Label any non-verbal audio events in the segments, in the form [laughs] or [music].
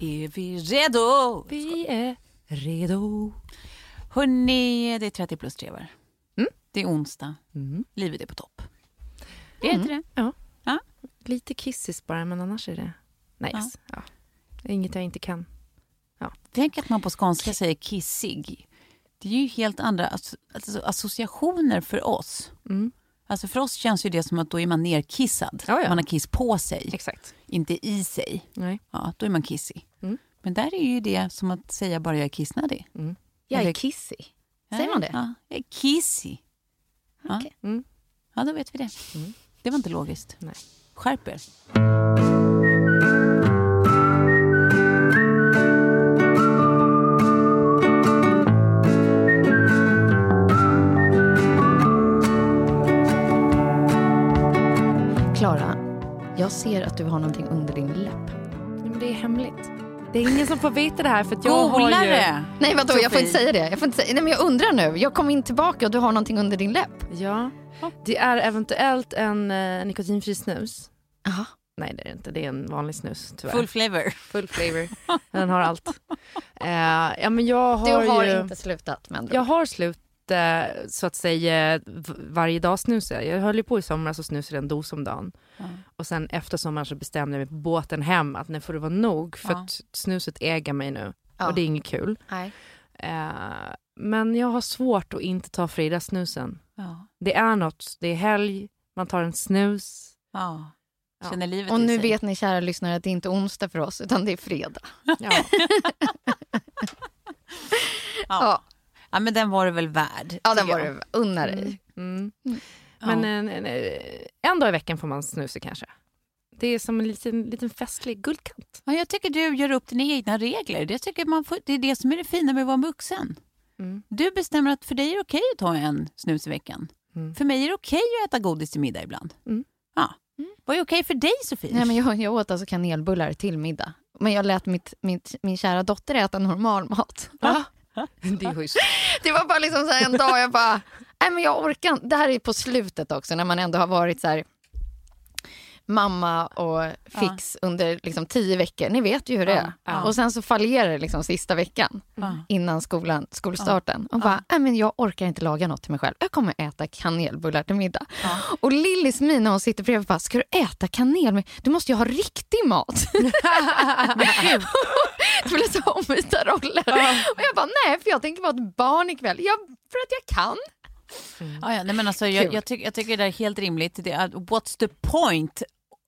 Är vi redo? Vi är redo. Hörrni, det är 30 plus trevar. Mm. Det är onsdag. Mm. Livet är på topp. Är det inte det? Ja. Ja. Lite kissis bara, men annars är det nice. Ja. Det är inget jag inte kan. Tänk att man på skånska säger kissig. Det är ju helt andra asso- alltså, associationer för oss. Mm. Alltså för oss känns ju det som att då är man nerkissad. Ja, ja. Man har kiss på sig, Exakt. inte i sig. Nej. Ja, då är man kissig. Mm. Men där är ju det som att säga bara jag är kissnödig. Jag är kissig. Säger man det? Ja, jag är kissig. Ja. Okej. Mm. ja, då vet vi det. Det var inte logiskt. Nej. Skärp er. Klara, jag ser att du har någonting under din läpp. Men det är hemligt. Det är ingen som får veta det här för att jag har ju... Golare! Nej vadå, jag får Sofie. inte säga det. Jag, får inte säga... Nej, men jag undrar nu. Jag kom in tillbaka och du har någonting under din läpp. Ja. Det är eventuellt en eh, nikotinfri snus. Jaha. Nej det är det inte, det är en vanlig snus tyvärr. Full flavor. Full flavor. Den har allt. [laughs] Eh, ja, men jag har Du har ju... inte slutat med andra Jag har slut eh, så att säga varje dag snusar jag. Jag höll ju på i somras och snusade en dos om dagen. Ja. Och sen efter sommaren så bestämde jag mig på båten hem att nu får det vara nog för Ja. att snuset äger mig nu. Och det är inget kul. Nej. Eh, men jag har svårt att inte ta fridagssnusen. Ja. Det är något, det är helg, man tar en snus. ja. Ja. Känner livet Och nu sig. vet ni kära lyssnare att det är inte onsdag för oss utan det är fredag. Ja. [laughs] Ja. Ja. ja, men den var du väl värd? Ja, den var jag. det. Unna dig. Mm. Ja. Men en, en, en dag i veckan får man snusa kanske. Det är som en liten, liten festlig guldkant. Ja, jag tycker du gör upp dina egna regler. Det, tycker man får, det är det som är det fina med att vara vuxen. Mm. Du bestämmer att för dig är det okej att ta en snus i veckan. Mm. För mig är det okej att äta godis till middag ibland. Mm. Ja. Vad är okej för dig, Sofie? Nej, men jag, jag åt alltså kanelbullar till middag. Men jag lät mitt, mitt, min kära dotter äta normal mat. [laughs] Va? Det är schysst. Det var bara liksom så här en dag jag bara, nej men jag orkar. Det här är på slutet också när man ändå har varit så här mamma och fix under liksom tio veckor. Ni vet ju hur det är. ja. Och sen så fallerar det liksom sista veckan Ja. innan skolan, skolstarten. Och bara, nej men jag orkar inte laga något till mig själv. Jag kommer äta kanelbullar till middag. Och Lillis min när hon sitter bredvid bara, ska du äta kanel? Du måste ju ha riktig mat. [laughs] [laughs] det blev så ombytta roller. Och jag bara, nej för jag tänker vara ett barn ikväll. Ja, för att jag kan. Ja, ja, nej, men alltså, jag, jag, tycker, jag tycker det är helt rimligt. Det är, what's the point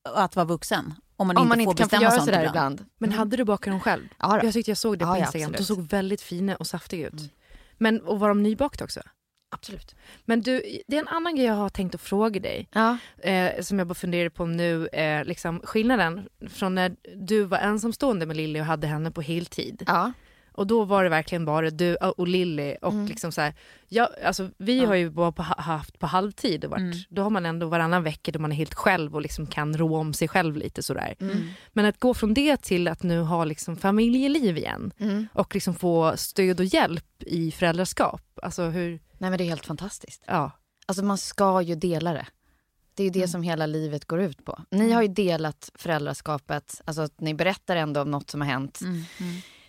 att vara vuxen? Om man Om inte man får inte kan få bestämma göra sådär ibland. ibland. Men hade du bakat dem själv? Ja. Jag tyckte jag såg det på Ja, ja, Instagram. De absolut. såg väldigt fina och saftiga ut. Men, och var de nybakt också? Absolut. Men du, det är en annan grej jag har tänkt att fråga dig. Ja. Eh, som jag bara funderar på nu. Eh, liksom skillnaden från när du var ensamstående med Lilly och hade henne på heltid. Ja. Och då var det verkligen bara du och Lilly och liksom så här, ja, alltså, vi har ju bara på, haft på halvtid och varit, då har man ändå varannan vecka då man är helt själv och liksom kan rå om sig själv lite sådär. Men att gå från det till att nu ha liksom familjeliv igen Mm. och liksom få stöd och hjälp i föräldraskap. Alltså hur, Nej men det är helt fantastiskt. ja. Alltså man ska ju dela det. Det är ju det som hela livet går ut på. Ni har ju delat föräldraskapet, alltså att ni berättar ändå om något som har hänt. Mm.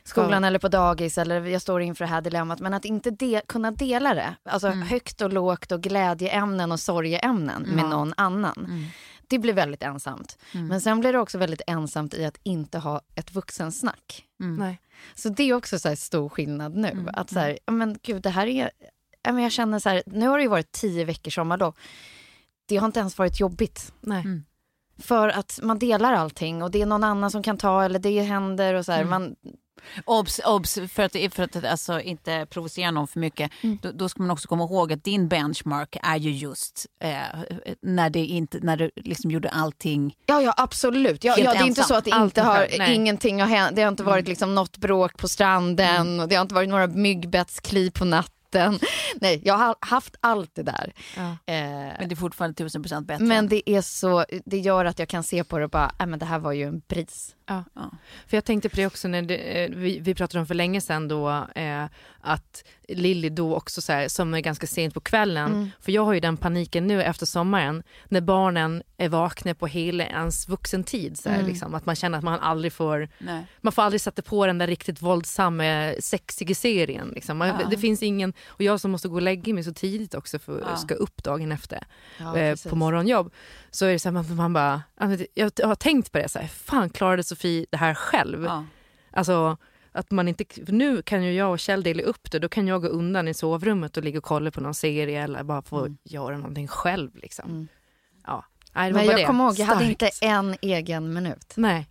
Skolan eller på dagis eller jag står inför det här dilemmat. Men att inte de kunna dela det, alltså Mm. högt och lågt och glädjeämnen och sorgeämnen med någon annan. Mm. Det blir väldigt ensamt. Men sen blir det också väldigt ensamt i att inte ha ett vuxensnack. Nej. Så det är också så här stor skillnad nu. Mm, Att så här, ja, men gud, det här är... ja, men jag känner så här, nu har det ju varit tio veckors sommarlov. Det har inte ens varit jobbigt. Nej. Mm. För att man delar allting och det är någon annan som kan ta eller det händer och så här. Mm. Man, Obs, obs, för att, för att alltså, inte provocera någon för mycket. Då, då ska man också komma ihåg att din benchmark är ju just eh, när, det inte, när du liksom gjorde allting. ja, ja absolut. Ja, ja, det är inte så att det inte har, nej. ingenting har hänt. Det har inte varit liksom något bråk på stranden och det har inte varit några myggbettskli på natten. Nej, jag har haft allt det där. Ja. Eh, Men det är fortfarande tusen procent bättre. Men det är så, det gör att jag kan se på det och bara, äh, men det här var ju en bris. Ja. Ja. För jag tänkte på det också när det, eh, vi, vi pratade om för länge sedan då eh, att Lilly då också så här, somnar ganska sent på kvällen. Mm. För jag har ju den paniken nu efter sommaren när barnen är vakna på hela ens vuxentid. Så här, Mm. liksom, att man känner att man aldrig får Nej. man får aldrig sätta på den där riktigt våldsamma sexiga serien. Liksom. Man, Ja. Det finns ingen, och jag som måste gå och lägga mig så tidigt också för Ja. ska upp dagen efter eh, på morgonjobb. Så är det så här, man, man bara, jag har tänkt på det, så här, fan klarade Sofie det här själv? Ja. Alltså att man inte, nu kan ju jag och Kjell dela upp det, då kan jag gå undan i sovrummet och ligga och kolla på någon serie eller bara få göra någonting själv. Liksom. Mm. Ja. Nej, Men jag kommer ihåg, jag hade inte en egen minut. Nej.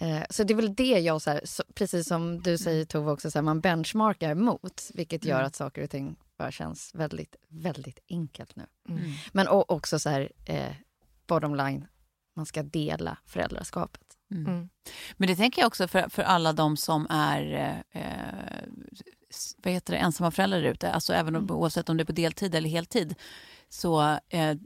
Eh, så det är väl det jag, så här, så, precis som du säger Tove också, så här, man benchmarkar mot, vilket gör Mm. att saker och ting bara känns väldigt, väldigt enkelt nu. Mm. Men och, också så här, eh, bottom line, man ska dela föräldraskapet. Mm. Men det tänker jag också för, för alla de som är eh, s- vad heter det, ensamma föräldrar ute, alltså även om, oavsett om det är på deltid eller heltid. Så eh,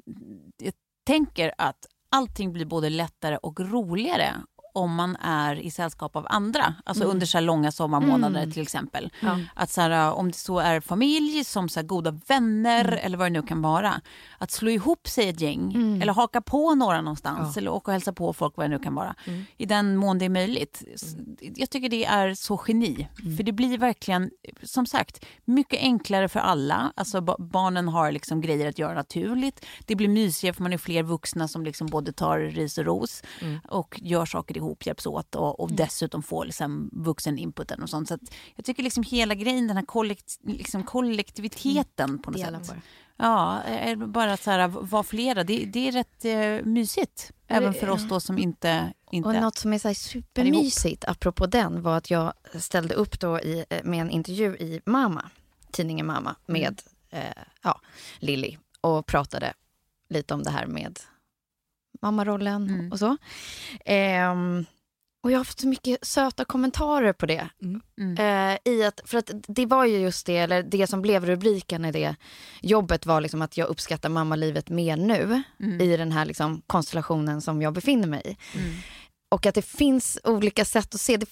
jag tänker att allting blir både lättare och roligare om man är i sällskap av andra, alltså under så här långa sommarmånader Mm. till exempel. Ja. Att så här, om det så är familj, som så goda vänner Mm. eller vad det nu kan vara. Att slå ihop sig ett gäng Mm. eller haka på några någonstans eller åka och hälsa på folk vad det nu kan vara. Mm. I den mån det är möjligt. S- Jag tycker det är så geni. Mm. För det blir verkligen, som sagt, mycket enklare för alla. Alltså ba- barnen har liksom grejer att göra naturligt. Det blir mysigare för man är fler vuxna som liksom både tar ris och ros Mm. och gör saker ihop, hjälps åt och, och dessutom får liksom vuxen inputen och sånt. Så jag tycker liksom hela grejen, den här kollekt, liksom kollektiviteten på något Dela sätt. Ja, är bara att så här, vara flera, det, det är rätt eh, mysigt. Även för oss då som inte... inte Och något som är så här supermysigt, apropå den, var att jag ställde upp då i, eh, med en intervju i Mama, tidningen Mama, med eh, ja, Lilly och pratade lite om det här med mammarollen Mm. och så. Ehm, och jag har fått så mycket söta kommentarer på det. Mm. Eh, i att, för att det var ju just det, eller det som blev rubriken i det jobbet var liksom att jag uppskattar mammalivet mer nu Mm. i den här liksom konstellationen som jag befinner mig i. Och att det finns olika sätt att se. Det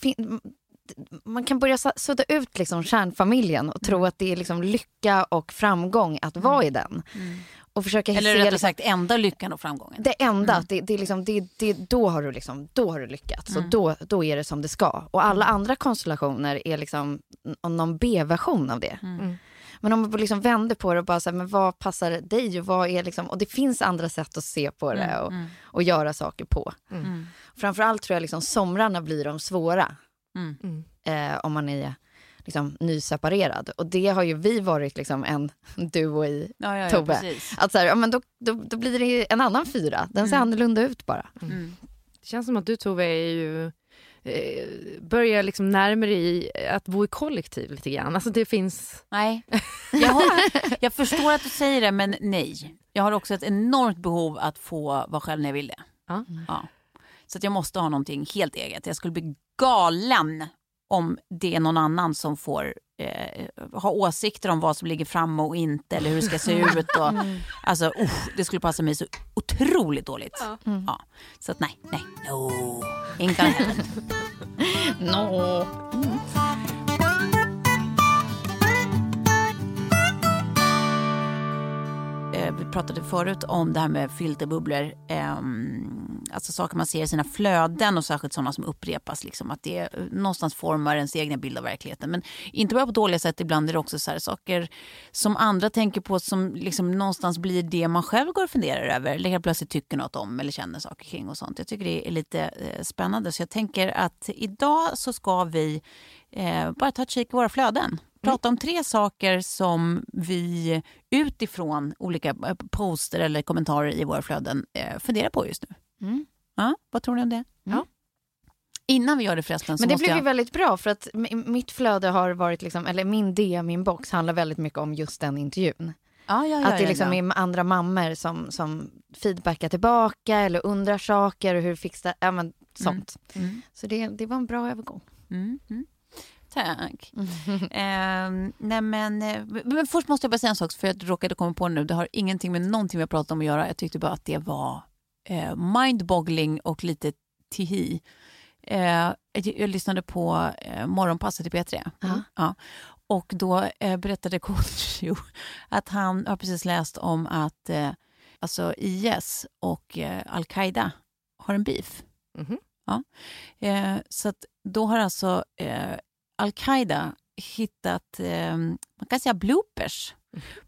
man kan börja sudda ut liksom kärnfamiljen och Mm. tro att det är liksom lycka och framgång att vara i den. Och försöka Eller rättare liksom, sagt enda lyckan och framgången. det enda, att det, det är liksom, det, det, då, har du liksom, då har du lyckats och då, då är det som det ska. Och alla andra konstellationer är liksom någon B-version av det. Mm. Men om man liksom vänder på det och bara så här, men vad passar dig och vad är liksom, och det finns andra sätt att se på det och, och göra saker på. Mm. Framförallt tror jag liksom somrarna blir de svåra Mm. Mm. eh, om man är liksom nyseparerad. Och det har ju vi varit liksom en [laughs] duo i. Ja, ja, ja, Tobbe. precis. Att så här, ja, men då, då, då blir det en annan fyra. Den ser annorlunda ut bara. Mm. Det känns som att du Tove är ju eh, börjar liksom närmare i att bo i kollektiv lite grann. Alltså det finns... Nej, jag, har, jag förstår att du säger det, men nej. Jag har också ett enormt behov att få vara själv när jag vill det. Ja. Ja. Så att jag måste ha någonting helt eget. Jag skulle bli galen om det är någon annan som får eh, ha åsikter om vad som ligger framme och inte eller hur det ska se [laughs] ut. Och, alltså, usch, det skulle passa mig så otroligt dåligt. Ja. Så att nej, nej, no. Ain't gonna happen. No. eh, pratade förut om det här med filterbubblor. Eh, alltså saker man ser i sina flöden och särskilt sådana som upprepas. Liksom, att det någonstans formar ens egna bild av verkligheten. Men inte bara på dåliga sätt, ibland är det också så här, saker som andra tänker på som liksom någonstans blir det man själv går och funderar över. Eller helt plötsligt tycker något om eller känner saker kring och sånt. Jag tycker det är lite eh, spännande. Så jag tänker att idag så ska vi eh, bara ta ett kik i våra flöden prata om tre saker som vi utifrån olika eh, poster eller kommentarer i våra flöden eh, funderar på just nu. Mm. Ja, vad tror ni om det? Mm. Ja. Innan vi gör det förresten Men det blev jag... ju väldigt bra för att mitt flöde har varit liksom, eller min DM-inbox handlar väldigt mycket om just den intervjun. Ja, ja, ja, att det liksom är andra mammor som, som feedbackar tillbaka eller undrar saker och hur fixar, ja men sånt. Mm. Mm. Så det, det var en bra övergång. Mm. mm. Tack. [laughs] eh, nej men, eh, men först måste jag bara säga en sak, för jag råkade komma på nu. Det har ingenting med någonting vi har pratat om att göra. Jag tyckte bara att det var eh, mindboggling och lite tihi. Eh, jag, lyssnade på eh, Morgonpasset i P3. Mm. Ja. Och då eh, berättade [laughs] Kodjo att han har precis läst om att eh, alltså IS och eh, Al-Qaida har en beef. Mm. Ja. Eh, så att då har alltså eh, al-Qaida hittat man kan säga bloopers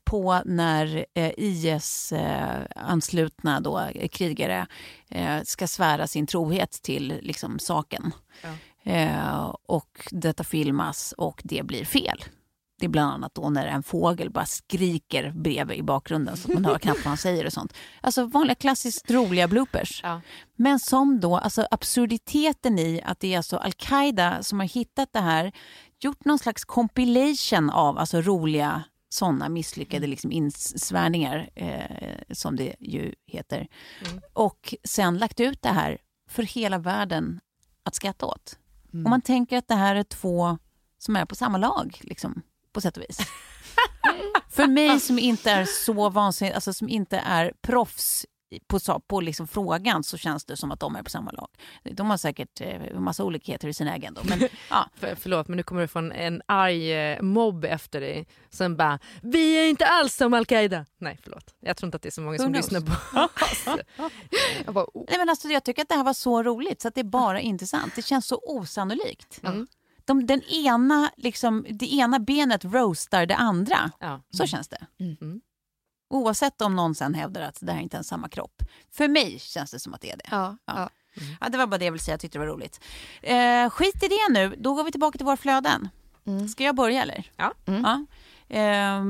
på när eh, IS-anslutna eh, krigare eh, ska svära sin trohet till liksom, saken. Ja. Och detta filmas och det blir fel. Det är bland annat då när en fågel bara skriker bredvid i bakgrunden så att man hör knappt vad han säger och sånt. Alltså vanliga klassiskt roliga bloopers. Ja. Men som då, alltså absurditeten i att det är alltså Al-Qaida som har hittat det här, gjort någon slags compilation av alltså roliga sådana misslyckade liksom insvärningar, eh, som det ju heter. Mm. Och sen lagt ut det här för hela världen att skratta åt. Mm. Och man tänker att det här är två som är på samma lag. Liksom på sätt och vis. [laughs] För mig som inte är så vansinnigt, alltså som inte är proffs på, på liksom frågan så känns det som att de är på samma lag. De har säkert eh, massa olikheter i sin egen. Då, men, [laughs] ja. För, förlåt, men nu kommer du få en, en arg eh, mobb efter dig som bara “Vi är inte alls som Al-Qaida”. Nej, förlåt. Jag tror inte att det är så många som lyssnar på [laughs] oss. jag, bara, oh. Nej, men alltså, jag tycker att det här var så roligt så att det är bara intressant. Det känns så osannolikt. Mm de, den ena, liksom, det ena benet roastar det andra. Ja. Så mm. känns det. Mm. Oavsett om någon sen hävdar att det här inte är samma kropp. För mig känns det som att det är det. Ja, ja. ja. ja det var bara det jag ville säga, jag tyckte det var roligt. Eh, skit i det nu, då går vi tillbaka till våra flöden. Mm. Ska jag börja eller? Ja. ja. Eh,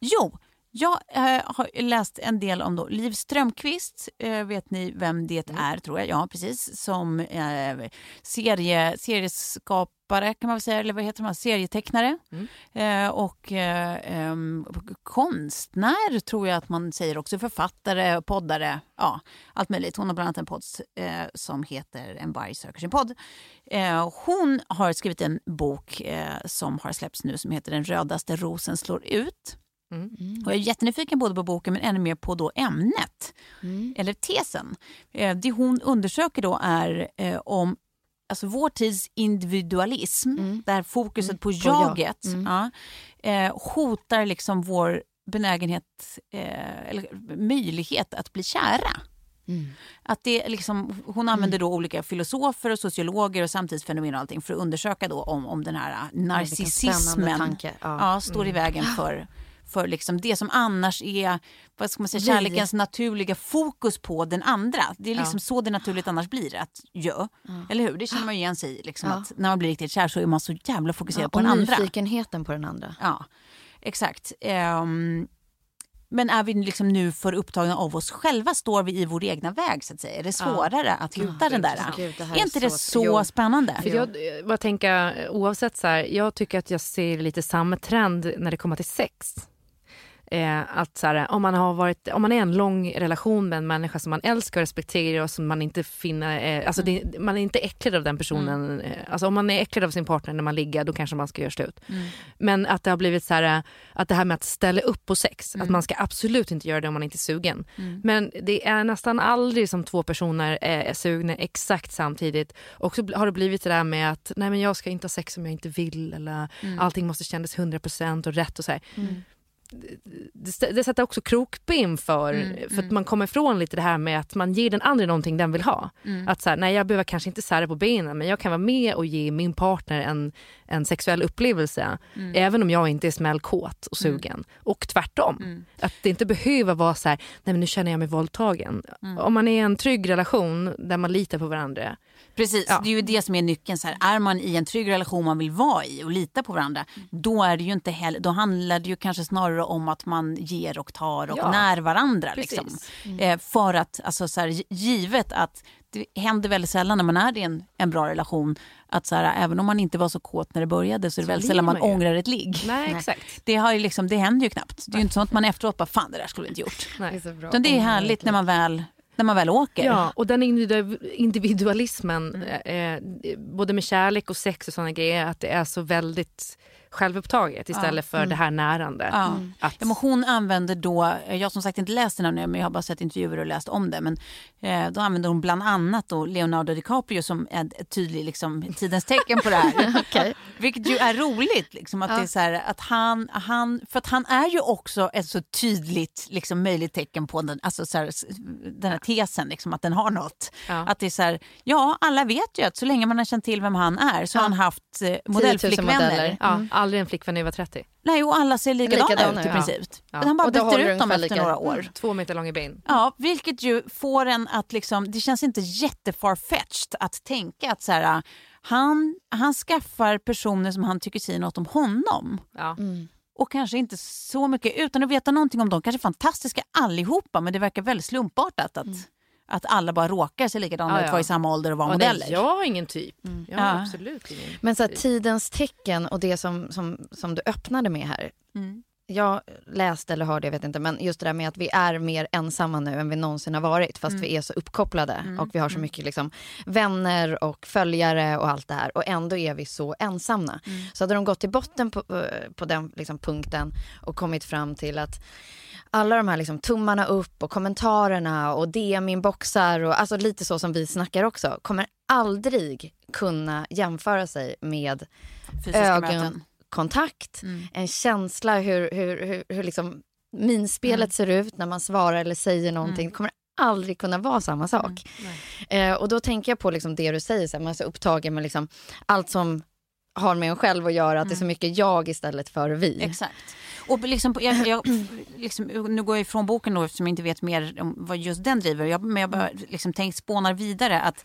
jo, jag äh, har läst en del om då Liv Strömquist. Äh, vet ni vem det mm. är, tror jag? Ja, precis. Som äh, serie, serieskapare, kan man väl säga, eller vad heter man? Serietecknare. Mm. och ähm, konstnär, tror jag att man säger också. Författare, poddare, ja, allt möjligt. Hon har bland annat en podd som heter En varg söker sin podd. hon har skrivit en bok som har släppts nu som heter Den rödaste rosen slår ut. Mm. Och jag är jättenyfiken både på boken men ännu mer på då ämnet, mm. eller tesen. Eh, det hon undersöker då är eh, om alltså vår tids individualism, mm. där fokuset mm. på jaget mm. ja, eh, hotar liksom vår benägenhet, eller möjlighet att bli kära. Mm. Att det liksom, hon använder då olika filosofer och sociologer och samtidsfenomen och allting för att undersöka då om, om den här narcissismen ja, ja, står i vägen för för liksom det som annars är vad ska man säga, kärlekens naturliga fokus på den andra. Det är liksom ja. så det naturligt annars blir. Att, ja. ja. Eller hur? Det känner man igen sig i. Liksom, ja. att när man blir riktigt kär så är man så jävla fokuserad på den andra. Och nyfikenheten på den andra. Ja, exakt. Um, men är vi liksom nu för upptagna av oss själva? Står vi i vår egna väg? så att säga? Är det svårare ja. att hitta ja, den där? Gud, är, är inte det så, så spännande? För jag bara tänka, oavsett så här, jag tycker att jag ser lite samma trend när det kommer till sex. Eh, att så här, om, man har varit, om man är i en lång relation med en människa som man älskar och respekterar och som man inte finner, eh, alltså det, man är inte äcklad av den personen. Mm. Eh, alltså om man är äcklad av sin partner när man ligger då kanske man ska göra slut. Mm. Men att det har blivit så här, att det här med att ställa upp på sex, mm. att man ska absolut inte göra det om man inte är sugen. Mm. Men det är nästan aldrig som två personer är, är sugna exakt samtidigt. Och så har det blivit det där med att nej men jag ska inte ha sex om jag inte vill eller mm. allting måste kännas 100% och rätt och så. Mm det, det sätter också krokben för, Mm, för att man kommer ifrån lite det här med att man ger den andra någonting den vill ha. Mm. Att så här, nej jag behöver kanske inte sära på benen men jag kan vara med och ge min partner en, en sexuell upplevelse Mm. även om jag inte är smällkåt och sugen. Och tvärtom. Mm. Att det inte behöver vara så här, nej men nu känner jag mig våldtagen. Mm. Om man är i en trygg relation där man litar på varandra. Precis, Ja. det är ju det som är nyckeln. Så här, är man i en trygg relation man vill vara i och lita på varandra, då, är det ju inte heller, då handlar det ju kanske snarare om att man ger och tar och Ja. när varandra. Precis. Liksom. Eh, för att, alltså, så här, gi- givet att det händer väldigt sällan när man är i en, en bra relation att så här, även om man inte var så kåt när det började så är det väldigt sällan man, man ju. ångrar ett ligg. Nej, exakt. Det, har ju liksom, det händer ju knappt. Det är ju inte så att man efteråt bara fan det där skulle vi inte gjort. Nej. så bra. Utan det är härligt när man väl, när man väl åker. Ja, och den individu- individualismen, Mm. eh, både med kärlek och sex och sådana grejer, att det är så väldigt självupptaget istället för det här närande. Ja. Att, Ja, men hon använder då, jag har som sagt inte läst den ännu men jag har bara sett intervjuer och läst om det. Men eh, då använder hon bland annat då Leonardo DiCaprio som är ett tydlig liksom, tidens tecken på det här. [laughs] Okej. Vilket ju är roligt. Liksom, att det är så här, att han, han, för att han är ju också ett så tydligt liksom, möjligt tecken på den, alltså, så här, den här tesen, liksom, att den har något. Ja. Att det är så här, ja alla vet ju att så länge man har känt till vem han är så har han haft eh, modellflickvänner. Mm. aldrig en flickvän över 30. Nej, och alla ser likadana, Likadana, ut i princip. Ja. Han bara byter ut dem efter lika- några år. Två meter lång i ben. Ja, vilket ju får en att liksom, det känns inte jättefarfetched att tänka att så här, han, han skaffar personer som han tycker säger något om honom. Ja. Mm. Och kanske inte så mycket utan att veta någonting om dem. Kanske fantastiska allihopa men det verkar väldigt slumpartat att, att alla bara råkar se likadana Ja, ut, vara i samma ålder och vara Ja, nej, modeller. jag har ingen typ. Jag har Ja. absolut ingen. Men så här, tidens tecken och det som, som, som du öppnade med här. Mm. Jag läste eller hörde, jag vet inte, men just det där med att vi är mer ensamma nu än vi någonsin har varit fast vi är så uppkopplade och vi har så mycket liksom, vänner och följare och allt det här och ändå är vi så ensamma. Så hade de gått till botten på, eh, på den liksom, punkten och kommit fram till att alla de här liksom, tummarna upp och kommentarerna och DM-inboxar och alltså lite så som vi snackar också kommer aldrig kunna jämföra sig med Fysiska ögonkontakt, Mm. en känsla hur, hur, hur, hur liksom minspelet ser ut när man svarar eller säger någonting. Det kommer aldrig kunna vara samma sak. Eh, och då tänker jag på liksom det du säger, så här, man är så upptagen med liksom allt som har med en själv att göra, att det är så mycket jag istället för vi. Exakt. Och liksom, jag, jag, liksom, nu går jag ifrån boken då eftersom jag inte vet mer om vad just den driver. Jag, men jag bara liksom tänkt spånar vidare att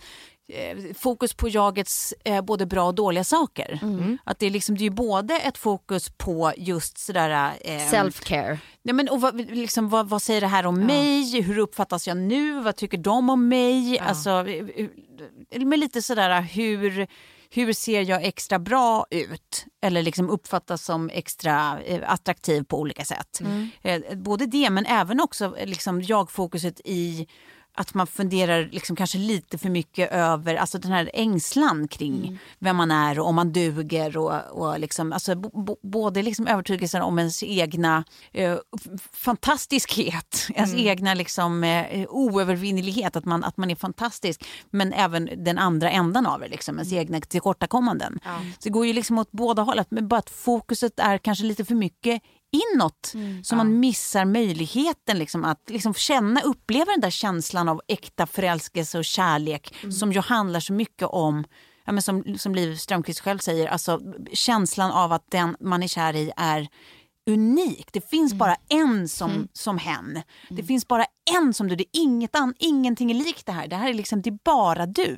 eh, fokus på jagets eh, både bra och dåliga saker. Att det är, liksom, det är både ett fokus på just sådär... Eh, Self-care. Ja, men, och vad, liksom, vad, vad säger det här om mig? Hur uppfattas jag nu? Vad tycker de om mig? Alltså, eh, eh, med lite sådär hur, hur ser jag extra bra ut? Eller liksom uppfattas som extra eh, attraktiv på olika sätt. Eh, både det men även också eh, liksom, jag-fokuset i att man funderar liksom kanske lite för mycket över alltså den här ängslan kring vem man är och om man duger. Och, och liksom, alltså, både liksom övertygelsen om ens egna eh, fantastiskhet, [laughs] ens egna liksom, eh, oövervinnelighet, att man, att man är fantastisk. Men även den andra ändan av det, liksom, ens egna tillkortakommanden. Så det går ju liksom åt båda hållen, men bara att fokuset är kanske lite för mycket inåt. så man missar möjligheten liksom, att liksom, känna, uppleva den där känslan av äkta förälskelse och kärlek som ju handlar så mycket om Ja, men som, som Liv Strömquist själv säger, alltså känslan av att den man är kär i är unik. Det finns bara en som, som hen. Det finns bara en som du. Det är inget an, ingenting är likt det här. Det här är liksom, det är bara du.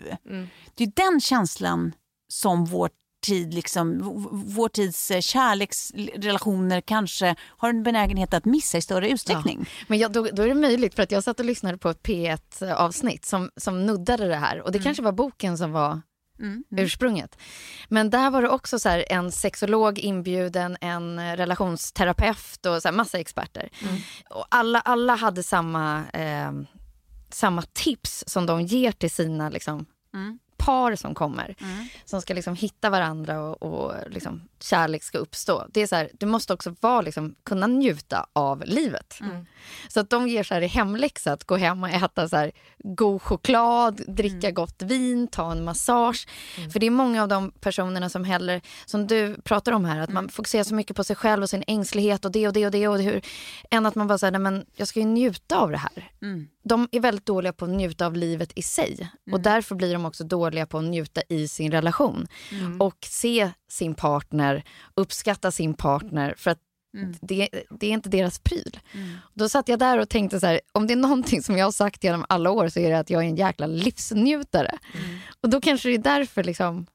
Det är den känslan som vår tid, liksom, vår tids eh, kärleksrelationer kanske har en benägenhet att missa i större utsträckning. Men jag, då, då är det möjligt för att jag satt och lyssnade på ett P1 avsnitt som, som nuddade det här och det kanske var boken som var Mm. ursprunget. Men där var det också så här, en sexolog inbjuden, en relationsterapeut och så här, massa experter. Och alla, alla hade samma, eh, samma tips som de ger till sina liksom, par som kommer. Som ska liksom hitta varandra och, och liksom, kärlek ska uppstå. Det är så här, du måste också vara, liksom, kunna njuta av livet. Så att de ger så här i hemläxa att gå hem och äta så här, god choklad, dricka gott vin, ta en massage. För det är många av de personerna som heller, som du pratar om här, att man fokuserar så mycket på sig själv och sin ängslighet och det och det och det och hur, än att man bara säger, men jag ska ju njuta av det här. De är väldigt dåliga på att njuta av livet i sig. Och därför blir de också dåliga på att njuta i sin relation. Och se sin partner, uppskatta sin partner för att det, det är inte deras pryl. Då satt jag där och tänkte så här, om det är någonting som jag har sagt genom alla år så är det att jag är en jäkla livsnjutare. Och då kanske det är därför liksom,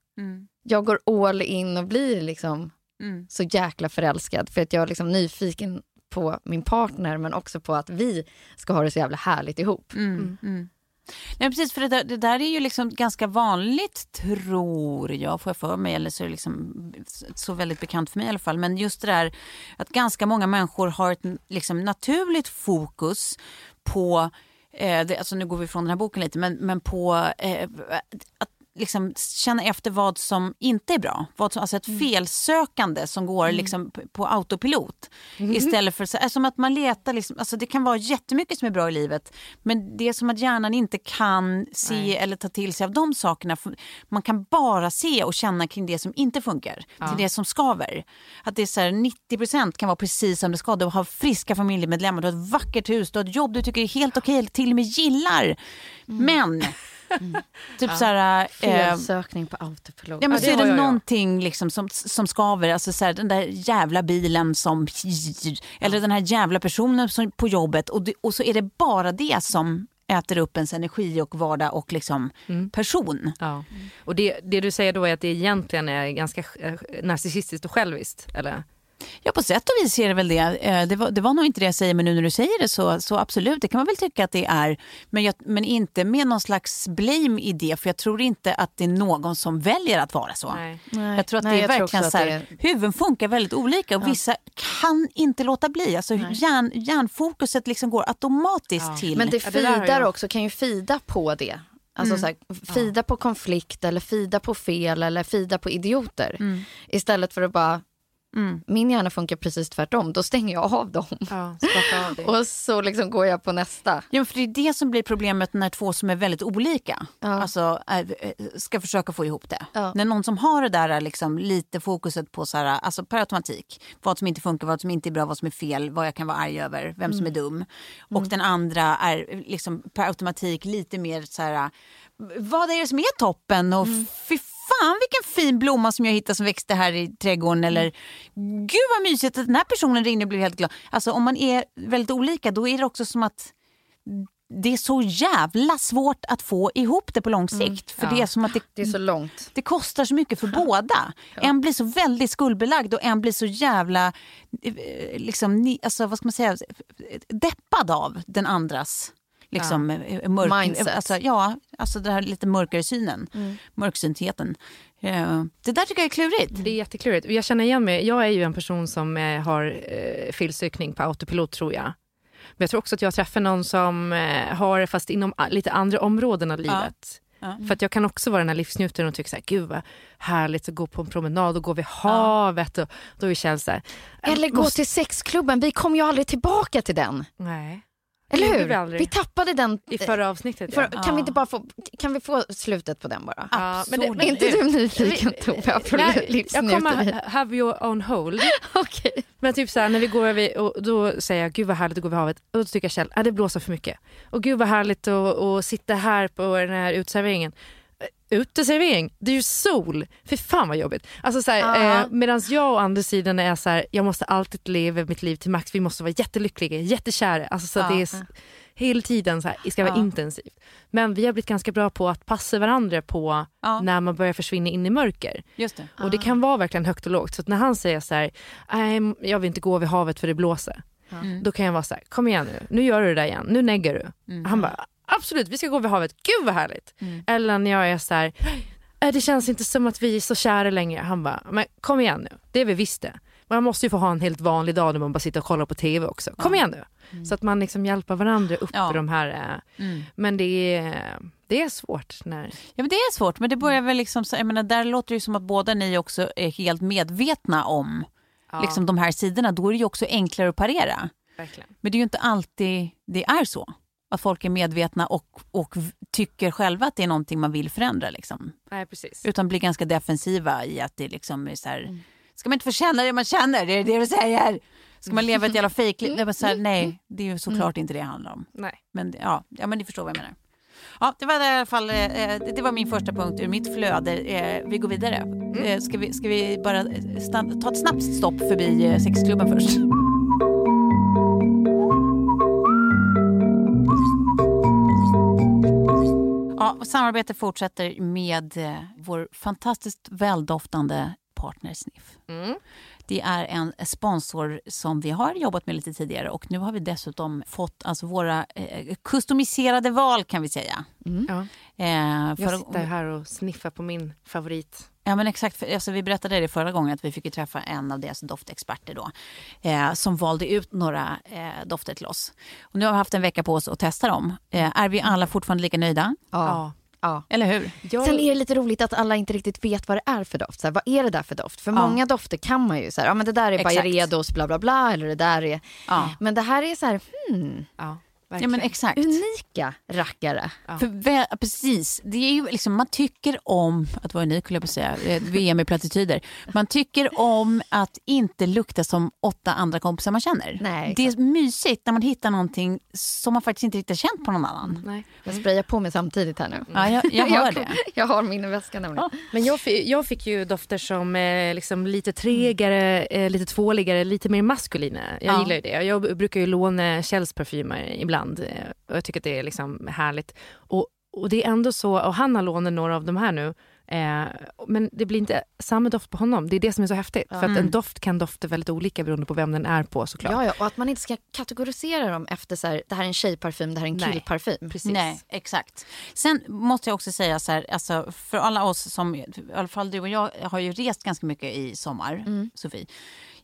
jag går all in och blir liksom så jäkla förälskad. För att jag är liksom nyfiken på min partner men också på att vi ska ha det så jävla härligt ihop. Nej, precis, för det där, det där är ju liksom ganska vanligt, tror jag, får jag för mig, eller så är det liksom så väldigt bekant för mig i alla fall. Men just det där att ganska många människor har ett liksom, naturligt fokus på Eh, det, alltså nu går vi ifrån den här boken lite, men, men på eh, att liksom känna efter vad som inte är bra. Vad som, alltså ett felsökande som går liksom p- på autopilot. Istället för så, som att man letar, liksom, alltså det kan vara jättemycket som är bra i livet men det är som att hjärnan inte kan se eller ta till sig av de sakerna. Man kan bara se och känna kring det som inte funkar, till det som skaver. Att det är så här, 90% kan vara precis som det ska. Du har friska familjemedlemmar, du har ett vackert hus, du har ett jobb du tycker är helt okej eller till och med gillar. Men Typ så här... Eh, Felsökning på autopilot. Ja, men Ja, så är det jag, ja. någonting liksom som, som skaver. Alltså så här, den där jävla bilen som... Eller den här jävla personen som, på jobbet. Och, det, och så är det bara det som äter upp ens energi och vardag och liksom person. Ja. Och det, det du säger då är att det egentligen är ganska eh, narcissistiskt och själviskt, eller? Ja, på sätt och vis är det väl det. Eh, Det var, det var nog inte det jag säger, men nu när du säger det så, så absolut, det kan man väl tycka att det är. Men, jag, men inte med någon slags blame i det, för jag tror inte att det är någon som väljer att vara så. Nej. Jag tror att Nej, det är verkligen så här, det huvuden funkar väldigt olika och vissa kan inte låta bli. Alltså hjärn, hjärnfokuset liksom går automatiskt till. Men det Ja, fidar också, kan ju fida på det. Alltså Mm. så här, fida på konflikt eller fida på fel eller fida på idioter. Mm. Istället för att bara, min hjärna funkar precis tvärtom. Då stänger jag av dem. Ja, av. [laughs] Och så liksom går jag på nästa. Ja, men för det är det som blir problemet när två som är väldigt olika alltså, är, är- ska försöka få ihop det. Ja. När någon som har det där är liksom, lite fokuset på så här, alltså per automatik, vad som inte funkar, vad som inte är bra, vad som är fel, vad jag kan vara arg över, vem som är dum. Och den andra är liksom per automatik lite mer så här, vad är det som är toppen? Och fy fan vilken fin blomma som jag hittade som växte här i trädgården. Eller gud vad mysigt att den här personen ringde och blev helt glad. Alltså om man är väldigt olika då är det också som att det är så jävla svårt att få ihop det på lång sikt. För det är som att det, Det är så långt. det kostar så mycket för båda. En blir så väldigt skuldbelagd och en blir så jävla eh, liksom, alltså, vad ska man säga, deppad av den andras liksom, eh, mörk, Mindset. Alltså, ja, alltså det här lite mörkare synen, mörksyntheten. Eh, det där tycker jag är klurigt. Det är jätteklurigt. Jag känner igen mig. Jag är ju en person som eh, har eh, felsökning på autopilot tror jag. Men jag tror också att jag träffar någon som eh, har det fast inom lite andra områden av livet. Ja. För att jag kan också vara den här livsnjutaren och tycka så här, gud vad härligt att gå på en promenad och gå vid havet. Och då är Kjell så här, jag Eller gå måste- till sexklubben, vi kom ju aldrig tillbaka till den. Nej. Eller hur? vi tappade den. I förra avsnittet För, ja. Kan vi inte bara få, kan vi få slutet på den bara? Ja, men det- Absolut. Är inte du nyfiken Tove? Jag kommer ha- have your own hold. [laughs] Okej. Men typ så här, när vi går över, och då säger jag gud vad härligt att gå vid havet. Och då tycker Kjell, ah, det blåser för mycket. Och gud vad härligt att, att sitta här på den här uteserveringen. Uteservering, det är ju sol. För fan vad jobbigt. Alltså så här, Ja. eh, Medan jag å andra sidan är så här, jag måste alltid leva mitt liv till max. Vi måste vara jättelyckliga, jättekära. Alltså så Ja. det är hela tiden så här, det ska vara Ja. intensivt. Men vi har blivit ganska bra på att passa varandra på när man börjar försvinna in i mörker. Just det. Och det kan vara verkligen högt och lågt. Så när han säger så här, "Nej, jag vill inte gå vid havet för det blåser. Då kan jag vara så här, kom igen nu, nu gör du det där igen, nu neggar du. Han bara, absolut vi ska gå vid havet, gud vad härligt. Eller när jag är så här, "Äh, det känns inte som att vi är så kära längre. Han bara, men kom igen nu, det är vi visst det. man måste ju få ha en helt vanlig dag när man bara sitter och kollar på TV också. Kom igen nu! Mm. Så att man liksom hjälper varandra upp Ja. i de här... eh, Mm. Men det är, det är svårt när... Ja, men det är svårt, men det börjar väl liksom, jag menar, där låter det som att båda ni också är helt medvetna om Ja, liksom, de här sidorna. Då är det ju också enklare att parera. verkligen. Men det är ju inte alltid det är så. Att folk är medvetna och, och tycker själva att det är någonting man vill förändra. Liksom. Nej, precis. Utan blir ganska defensiva i att det liksom är så här, ska man inte få känna det man känner? Det är det du säger. Ska man leva ett jävla fejkliv? Här, Nej, det är ju såklart inte det det handlar om. Nej. Men ja, ja, men ni förstår vad jag menar. Ja, det var i alla fall eh, det det var min första punkt ur mitt flöde. Eh, vi går vidare. Eh, ska, vi, ska vi bara eh, ta ett snabbt stopp förbi eh, sexklubben först? Ja, och samarbetet fortsätter med eh, vår fantastiskt väldoftande partner Sniff. Mm. Det är en sponsor som vi har jobbat med lite tidigare och nu har vi dessutom fått alltså våra eh, kustomiserade val kan vi säga. Ja. Eh, Jag sitter här och sniffar på min favorit. Ja men exakt, För- alltså, vi berättade det förra gången att vi fick ju träffa en av deras doftexperter då. Eh, som valde ut några eh, dofter till oss. Och nu har vi haft en vecka på oss att testa dem. Eh, är vi alla fortfarande lika nöjda? Ja. ja. Eller hur? Jag, Sen är det lite roligt att alla inte riktigt vet vad det är för doft. Så här, vad är det där för doft? För Ja. många dofter kan man ju så här, ja men det där är Exakt. Byredos bla bla bla eller det där är... Ja, Men det här är så här, hmm, ja, ja verkligen. men exakt. unika rackare. Ja. För precis, det är ju liksom, man tycker om, att vara unik jag på säga, eh, VM i plattityder. Man tycker om att inte lukta som åtta andra kompisar man känner. Nej, det är mysigt när man hittar någonting som man faktiskt inte riktigt har känt på någon annan. Nej. Jag sprayar på mig samtidigt här nu. Ja, jag, jag [laughs] hör det. Jag har min i väskan nämligen. Men jag, fi- jag fick ju dofter som är liksom lite tregare, eh, lite tvåligare, lite mer maskulina. Jag Ja. gillar ju det. Jag brukar ju låna Kjells parfymer ibland eh, och jag tycker att det är liksom härligt. Och, och det är ändå så, och han har lånat några av de här nu, eh, men det blir inte samma doft på honom. Det är det som är så häftigt. För att Mm. en doft kan dofta väldigt olika beroende på vem den är på såklart. Ja, ja, och att man inte ska kategorisera dem efter så här, det här är en tjejparfym, det här är en killparfym. Precis. Nej, exakt. Sen måste jag också säga så här, alltså för alla oss som, i alla fall du och jag har ju rest ganska mycket i sommar, Mm. Sofie.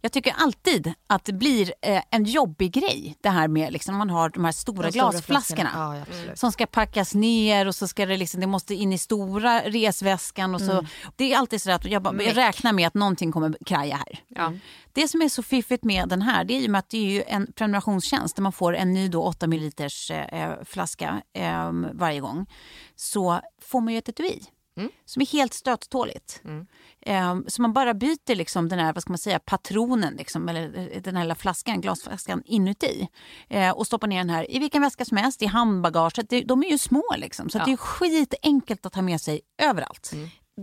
Jag tycker alltid att det blir eh, en jobbig grej det här med liksom, man har de här stora De stora glasflaskorna. Ja, ja. Som ska packas ner och så ska det liksom, det måste in i stora resväskan och så. Det är alltid så att jag, bara, jag räknar med att någonting kommer kraja här. Ja. Det som är så fiffigt med den här det är ju att det är ju en prenumerationstjänst där man får en ny då 8 ml eh, flaska eh, varje gång. Så får man ju ett etui som är helt stöttåligt. Eh, så man bara byter liksom den här, vad ska man säga, patronen, liksom, eller eh, den här lilla flaskan, glasflaskan inuti. Eh, och stoppar ner den här i vilken väska som helst, i handbagaget. Det, de är ju små liksom, så att det är skitenkelt att ha med sig överallt.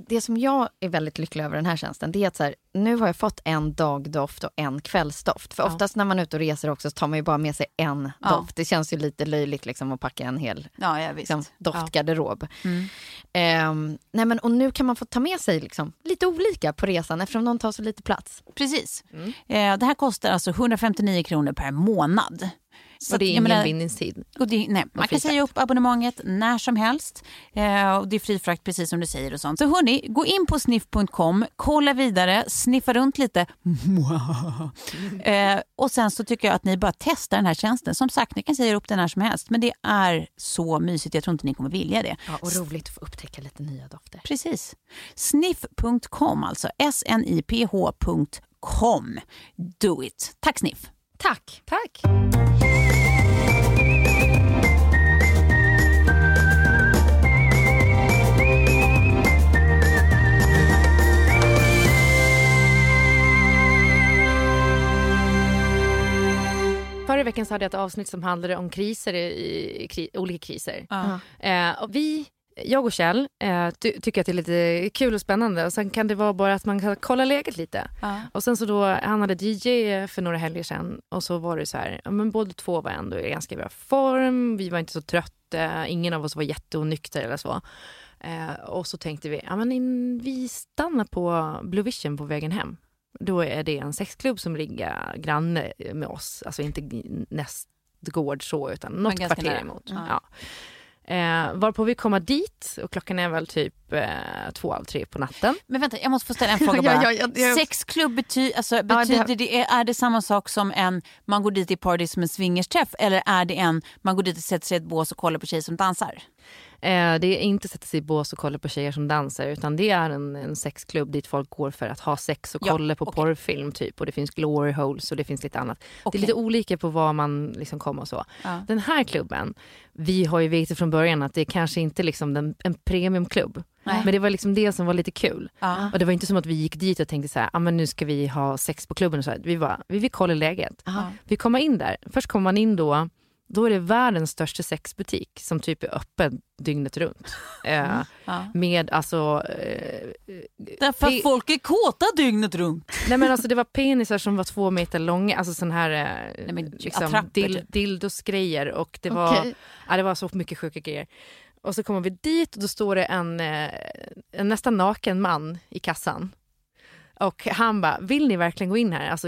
Det som jag är väldigt lycklig över den här tjänsten, det är att så här, nu har jag fått en dagdoft och en kvällsdoft. För oftast när man är ute och reser också så tar man ju bara med sig en Ja. doft. Det känns ju lite löjligt liksom att packa en hel Ja, ja liksom, doftgarderob. Mm. Ehm, nej men, och nu kan man få ta med sig liksom, lite olika på resan eftersom de tar så lite plats. Precis. Eh, det här kostar alltså 159 kronor per månad. Så Och det är ingen menar- bindningstid. och det, nej, man kan säga upp abonnemanget när som helst. Eh, och det är fri frakt precis som du säger. och sånt. Så hörni, gå in på sniff.com, kolla vidare, sniffa runt lite. [laughs] eh, och sen så tycker jag att ni bara testar den här tjänsten. Som sagt, ni kan säga upp den när som helst. Men det är så mysigt, jag tror inte ni kommer vilja det. Ja, och roligt att få upptäcka lite nya dofter. Precis. Sniff.com alltså. S-N-I-P-H.com. Do it. Tack Sniff. Tack! Tack! Förra veckan så hade jag ett avsnitt som handlade om kriser, i, i, kri, olika kriser. Eh, och vi, jag och Kjell eh, ty, tycker att det är lite kul och spännande. Och sen kan det vara bara att man kan kolla läget lite. Och sen så då, han hade DJ för några helger sedan och så var det så här, ja, men båda två var ändå i ganska bra form, vi var inte så trötta, ingen av oss var jätteonykter eller så. Eh, och så tänkte vi, ja men in, vi stannar på Blue Vision på vägen hem. Då är det en sexklubb som ligger granne med oss, alltså inte nästgård så utan något kvarter nära. emot. Ja. Ja. Eh, varpå vi kommer dit och klockan är väl typ eh, två, halv tre på natten. Men vänta, jag måste få ställa en [laughs] fråga bara. Ja, ja, ja. Sexklubb bety alltså, betyder det- det, är det samma sak som en, man går dit i party som en swingersträff eller är det en, man går dit och sätter sig i ett bås och kollar på tjejer som dansar? Eh, det är inte sätta sig i bås och kolla på tjejer som dansar utan det är en, en sexklubb dit folk går för att ha sex och Ja, kolla på okej. porrfilm typ och det finns glory holes och det finns lite annat. Det Okej. är lite olika på vad man liksom kommer och så. Ja. Den här klubben, vi har ju vetat från början att det är kanske inte liksom den, en premiumklubb. Nej. Men det var liksom det som var lite kul. Ja. Och det var inte som att vi gick dit och tänkte så här, ah, men nu ska vi ha sex på klubben. Och så här. Vi, var, vi vill kolla läget. Aha. Vi kommer in där. Först kommer man in då, då är det världens största sexbutik som typ är öppen dygnet runt. [laughs] Eh, Ja. med alltså, eh, Därför att folk är kåta dygnet runt. nej men alltså det var penisar som var två meter långa, alltså sån här eh, Nej, men liksom, dil, typ. dildosgrejer och det var, Okej. ja, det var så mycket sjuka grejer. Och så kommer vi dit och då står det en, eh, en nästan naken man i kassan. Och han bara, vill ni verkligen gå in här? Alltså,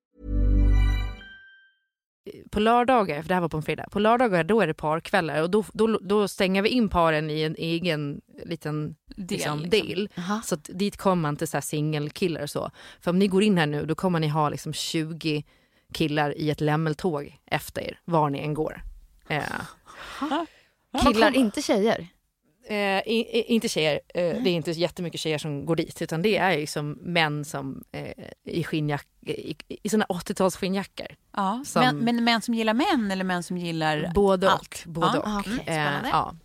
På lördagar, för det här var på en fredag, på lördagar då är det parkvällar och då, då, då stänger vi in paren i en egen liten Del, liksom, liksom. del. Så att dit kommer man inte singelkillar och så. För om ni går in här nu då kommer ni ha liksom 20 killar i ett lämmeltåg efter er, var ni än går. Eh, Killar, inte tjejer. Eh, i, inte tjejer, eh, det är inte jättemycket tjejer som går dit utan det är liksom män som eh, i, skinnjack, i, i såna 80-tals skinnjackor. Ja. Som- Men, men män som gillar män eller män som gillar Både och. allt? Både Ja, och. okej, Eh, spännande. ja.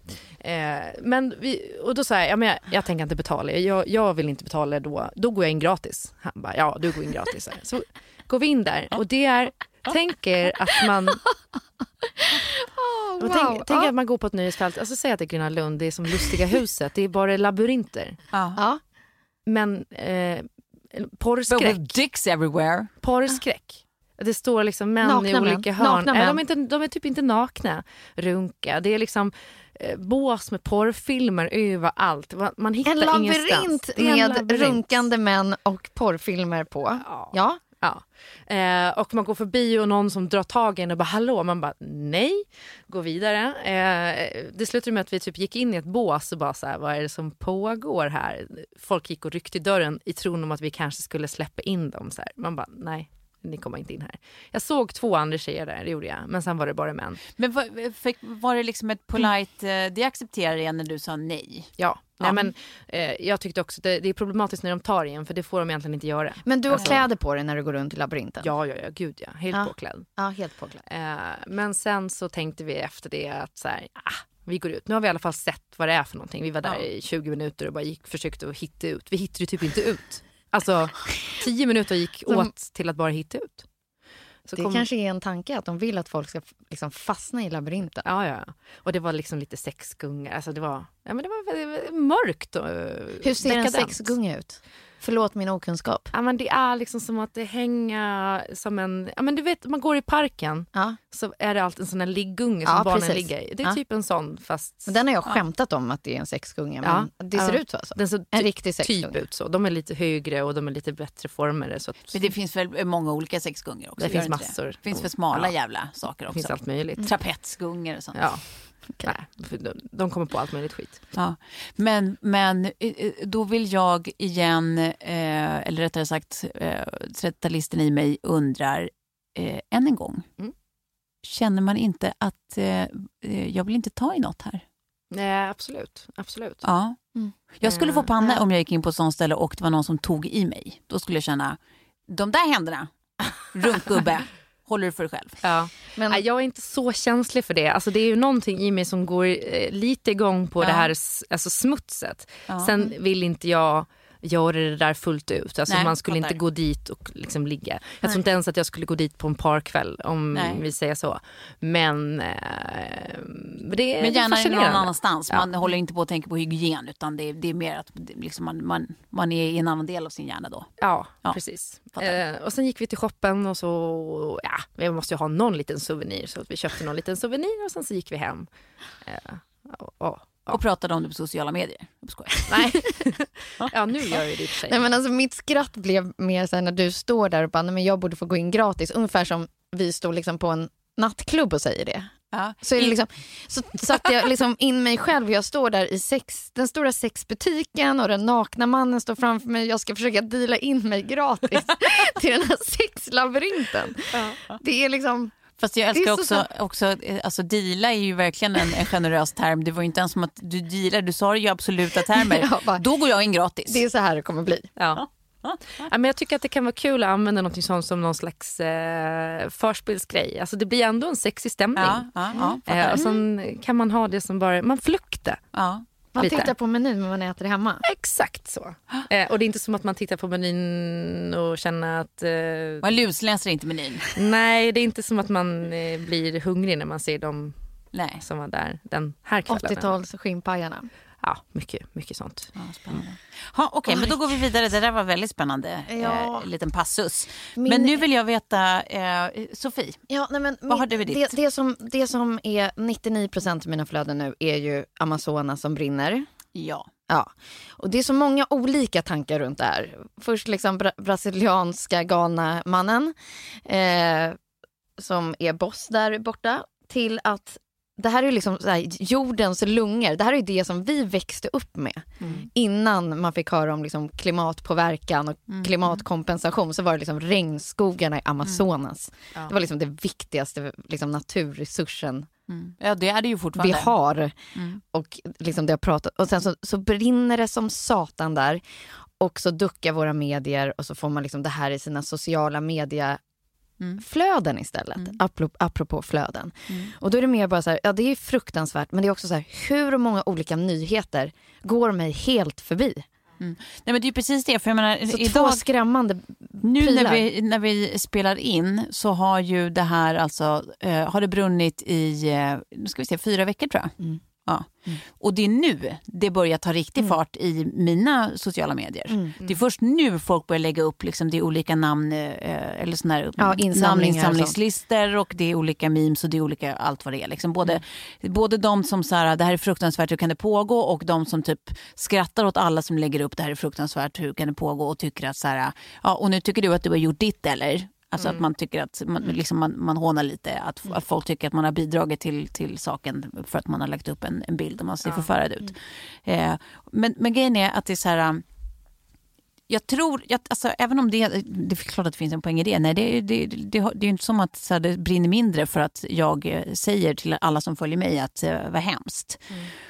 eh, men vi, och då sa jag, ja, men jag, jag tänker inte betala, jag, jag vill inte betala då, då går jag in gratis. Han bara, ja du går in gratis. Så går vi in där och det är, tänk er att man [laughs] [laughs] och tänk, tänk er att man går på ett nöjesfält, alltså säg att det är Gröna Lund, det är som Lustiga huset, det är bara labyrinter. Ja. Ja. Men eh, But porrskräck, with dicks everywhere. porrskräck. Det står liksom män Nakna i män. olika hörn. Nakna Nej, de, män. är inte, de är typ inte nakna. Runka. Det är liksom eh, bås med porrfilmer överallt. Man hittar En labyrint ingenstans. Är en med labyrint. runkande män och porrfilmer på. Ja. Ja. Ja. Eh, och man går förbi och någon som drar tag i en och bara hallå, man bara nej, går vidare. Eh, det slutade med att vi typ gick in i ett bås och bara så här, vad är det som pågår här? Folk gick och ryckte i dörren i tron om att vi kanske skulle släppa in dem. Så här. Man bara nej, ni kommer inte in här. Jag såg två andra tjejer där, det gjorde jag, men sen var det bara män. Men var, fick, var det liksom ett polite, eh, det accepterar jag när du sa nej? Ja, Ja. Nej, men eh, jag tyckte också det, det är problematiskt när de tar i en för det får de egentligen inte göra. Men du har Alltså- kläder på dig när du går runt i labyrinten? Ja, ja, ja, gud ja, helt Ja. påklädd. Ja, helt påklädd. Eh, men sen så tänkte vi efter det att så här, ah, vi går ut. Nu har vi i alla fall sett vad det är för någonting. Vi var där Ja. i 20 minuter och bara gick, försökte att hitta ut. Vi hittade ju typ inte ut. Alltså 10 minuter gick åt till att bara hitta ut. Så Det kom- kanske är en tanke att de vill att folk ska liksom fastna i labyrinten. Ja, ja. Och det var liksom lite sexgunga. Alltså det var, ja, men det var mörkt och eh, Hur ser en dekadent. sexgunga ut? Förlåt min okunskap. Ja, men det är liksom som att det hänger som en... Ja, men du vet, man går i parken ja. så är det alltid en sån här liggunge som Ja, barnen precis. ligger i. Det är Ja. typ en sån fast... Men Den har jag skämtat om att det är en sexgunga, men det ser Ja. ut så alltså. Den ser En riktig sexgunga. Typ ut så. De är lite högre och de är lite bättre formade. Så att... Men det finns väl många olika sexgungor också? Det finns massor. Det finns för smala Ja. jävla saker Det också. finns allt möjligt. Trapetsgungor och sånt. Ja. Nej, för de- kommer på allt möjligt skit. Ja. Men, men eh, eh, då vill jag igen, eh, eller rättare sagt eh, 30-talisten i mig undrar eh, än en gång. Mm. Känner man inte att eh, eh, jag vill inte ta i något här? Nej, absolut. absolut. Ja. Mm. Jag skulle få panna ja. om jag gick in på ett sånt ställe och det var någon som tog i mig. Då skulle jag känna, de där händerna, [laughs] runkgubbe, håller du för dig själv. Ja. Men- jag är inte så känslig för det. Alltså, det är ju någonting i mig som går eh, lite igång på Ja. det här alltså, smutset. Ja. Sen vill inte jag göra det där fullt ut. Alltså, Nej, man skulle fattar. inte gå dit och liksom ligga. Jag tror inte ens att jag skulle gå dit på en parkväll om Nej. vi säger så. Men eh, det är Men gärna någon fascinerande. annanstans. Ja. Man håller inte på att tänka på hygien utan det är, det är mer att det- liksom man, man, man är i en annan del av sin hjärna då. Ja, Ja, precis. Eh, och sen gick vi till shoppen och så, ja, vi måste ju ha någon liten souvenir. Så att vi köpte någon liten souvenir och sen så gick vi hem. Eh, och, och, Och pratade om det på sociala medier. Jag [laughs] nej. [laughs] ja, nu gör jag det i sig. Nej, men alltså, mitt skratt blev mer så här när du står där och bara, nej, men jag borde få gå in gratis. Ungefär som vi står liksom på en nattklubb och säger det. Ja. Så, är det liksom, så satte jag liksom in mig själv. Jag står där i sex, den stora sexbutiken och den nakna mannen står framför mig. Jag ska försöka deala in mig gratis [laughs] till den här sexlabyrinten. Det är liksom... Fast jag älskar så också, också eh, alltså deala är ju verkligen en, en generös term. Det var ju inte ens som att du dealar, du sa det ju i absoluta termer. [laughs] Jag bara- Då går jag in gratis. Det är så här det kommer bli. Ja. Ja, men jag tycker att det kan vara kul att använda något sånt som någon slags eh, förspelsgrej. Alltså det blir ändå en sexig stämning. Ja, ja, ja, eh, och sen kan man ha det som bara, man fluktar. ja. Man Lite. tittar på menyn men man äter hemma. Exakt så. Eh, och det är inte som att man tittar på menyn och känner att... Eh, Man lusläser inte menyn. nej, det är inte som att man eh, blir hungrig när man ser dem Nej. som var där den här kvällen. 80-tals skinnpajarna. Ja, mycket, mycket sånt. Ja, spännande. Ha, Okej, men då går vi vidare. Det där var väldigt spännande. Ja. Eh, liten passus. Min- Men nu vill jag veta, eh, Sofie. Ja, nej, men Vad har du i ditt? det, det, som, det som är 99% av mina flöden nu är ju Amazonas som brinner. Ja. Ja, och det är så många olika tankar runt det här. Först liksom bra brasilianska Ghana-mannen eh, som är boss där borta till att det här är liksom så här, jordens lungor. Det här är det som vi växte upp med. Innan man fick höra om liksom klimatpåverkan och klimatkompensation så var det liksom regnskogarna i Amazonas. Det var liksom det viktigaste liksom naturresursen Mm. Ja, det är det ju fortfarande. vi har. Mm. Och liksom det har pratat. Och sen så, så brinner det som satan där. Och så duckar våra medier och så får man liksom det här i sina sociala media Mm. flöden istället, apropå, apropå flöden. Och då är det mer bara så här, ja det är fruktansvärt men det är också så här, hur många olika nyheter går mig helt förbi? Nej, men det är ju precis det. För jag menar, Så två idag, skrämmande nu när vi, när vi spelar in så har ju det här alltså, eh, har det brunnit i, eh, nu ska vi se, fyra veckor tror jag. Mm. Ja. Och det är nu det börjar ta riktig fart i mina sociala medier. Mm. Det är först nu folk börjar lägga upp liksom, det är olika namn, eh, eller såna här Ja, insamlingar och namninsamlingslistor och det är olika memes och det är olika allt vad det är. Liksom både, både de som så här, det här är fruktansvärt, hur kan det pågå? Och de som typ skrattar åt alla som lägger upp det här är fruktansvärt, hur kan det pågå? Och tycker att så här, ja och nu tycker du att du har gjort ditt eller? Alltså att man tycker att man, liksom man, man hånar lite, att, att folk tycker att man har bidragit till, till saken för att man har lagt upp en, en bild och man ser förfärad ut. Eh, men, men grejen är att det är så här, jag tror, jag, alltså, även om det, det är klart att det finns en poäng i det. Nej, det, det, det, det är ju inte som att så här, det brinner mindre för att jag eh, säger till alla som följer mig att eh, vad hemskt.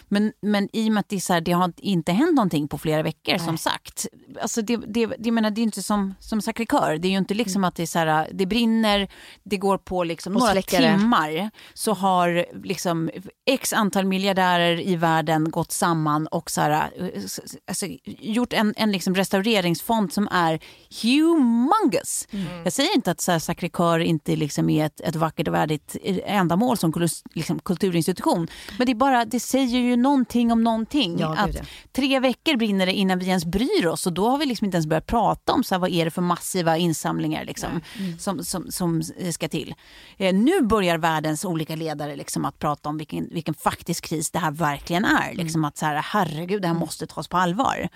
Men, men i och med att det, är så här, det har inte hänt någonting på flera veckor som sagt. Alltså det, det, det, menar, det är inte som, som Sacré-Cœur. Det är ju inte liksom att det, är så här, det brinner, det går på liksom några släcker det. timmar så har liksom x antal miljardärer i världen gått samman och så här, eh, alltså, gjort en, en liksom restaureringsfond som är humongous. Jag säger inte att så här, Sacré-Cœur inte liksom är ett, ett vackert och värdigt ändamål som liksom, kulturinstitution. Men det, är bara, det säger ju ju någonting om någonting. Ja, att. Tre veckor brinner det innan vi ens bryr oss och då har vi liksom inte ens börjat prata om så här, vad är det för massiva insamlingar liksom, som, som, som ska till. Eh, nu börjar världens olika ledare liksom att prata om vilken, vilken faktisk kris det här verkligen är. Liksom att så här, herregud, det här måste tas på allvar.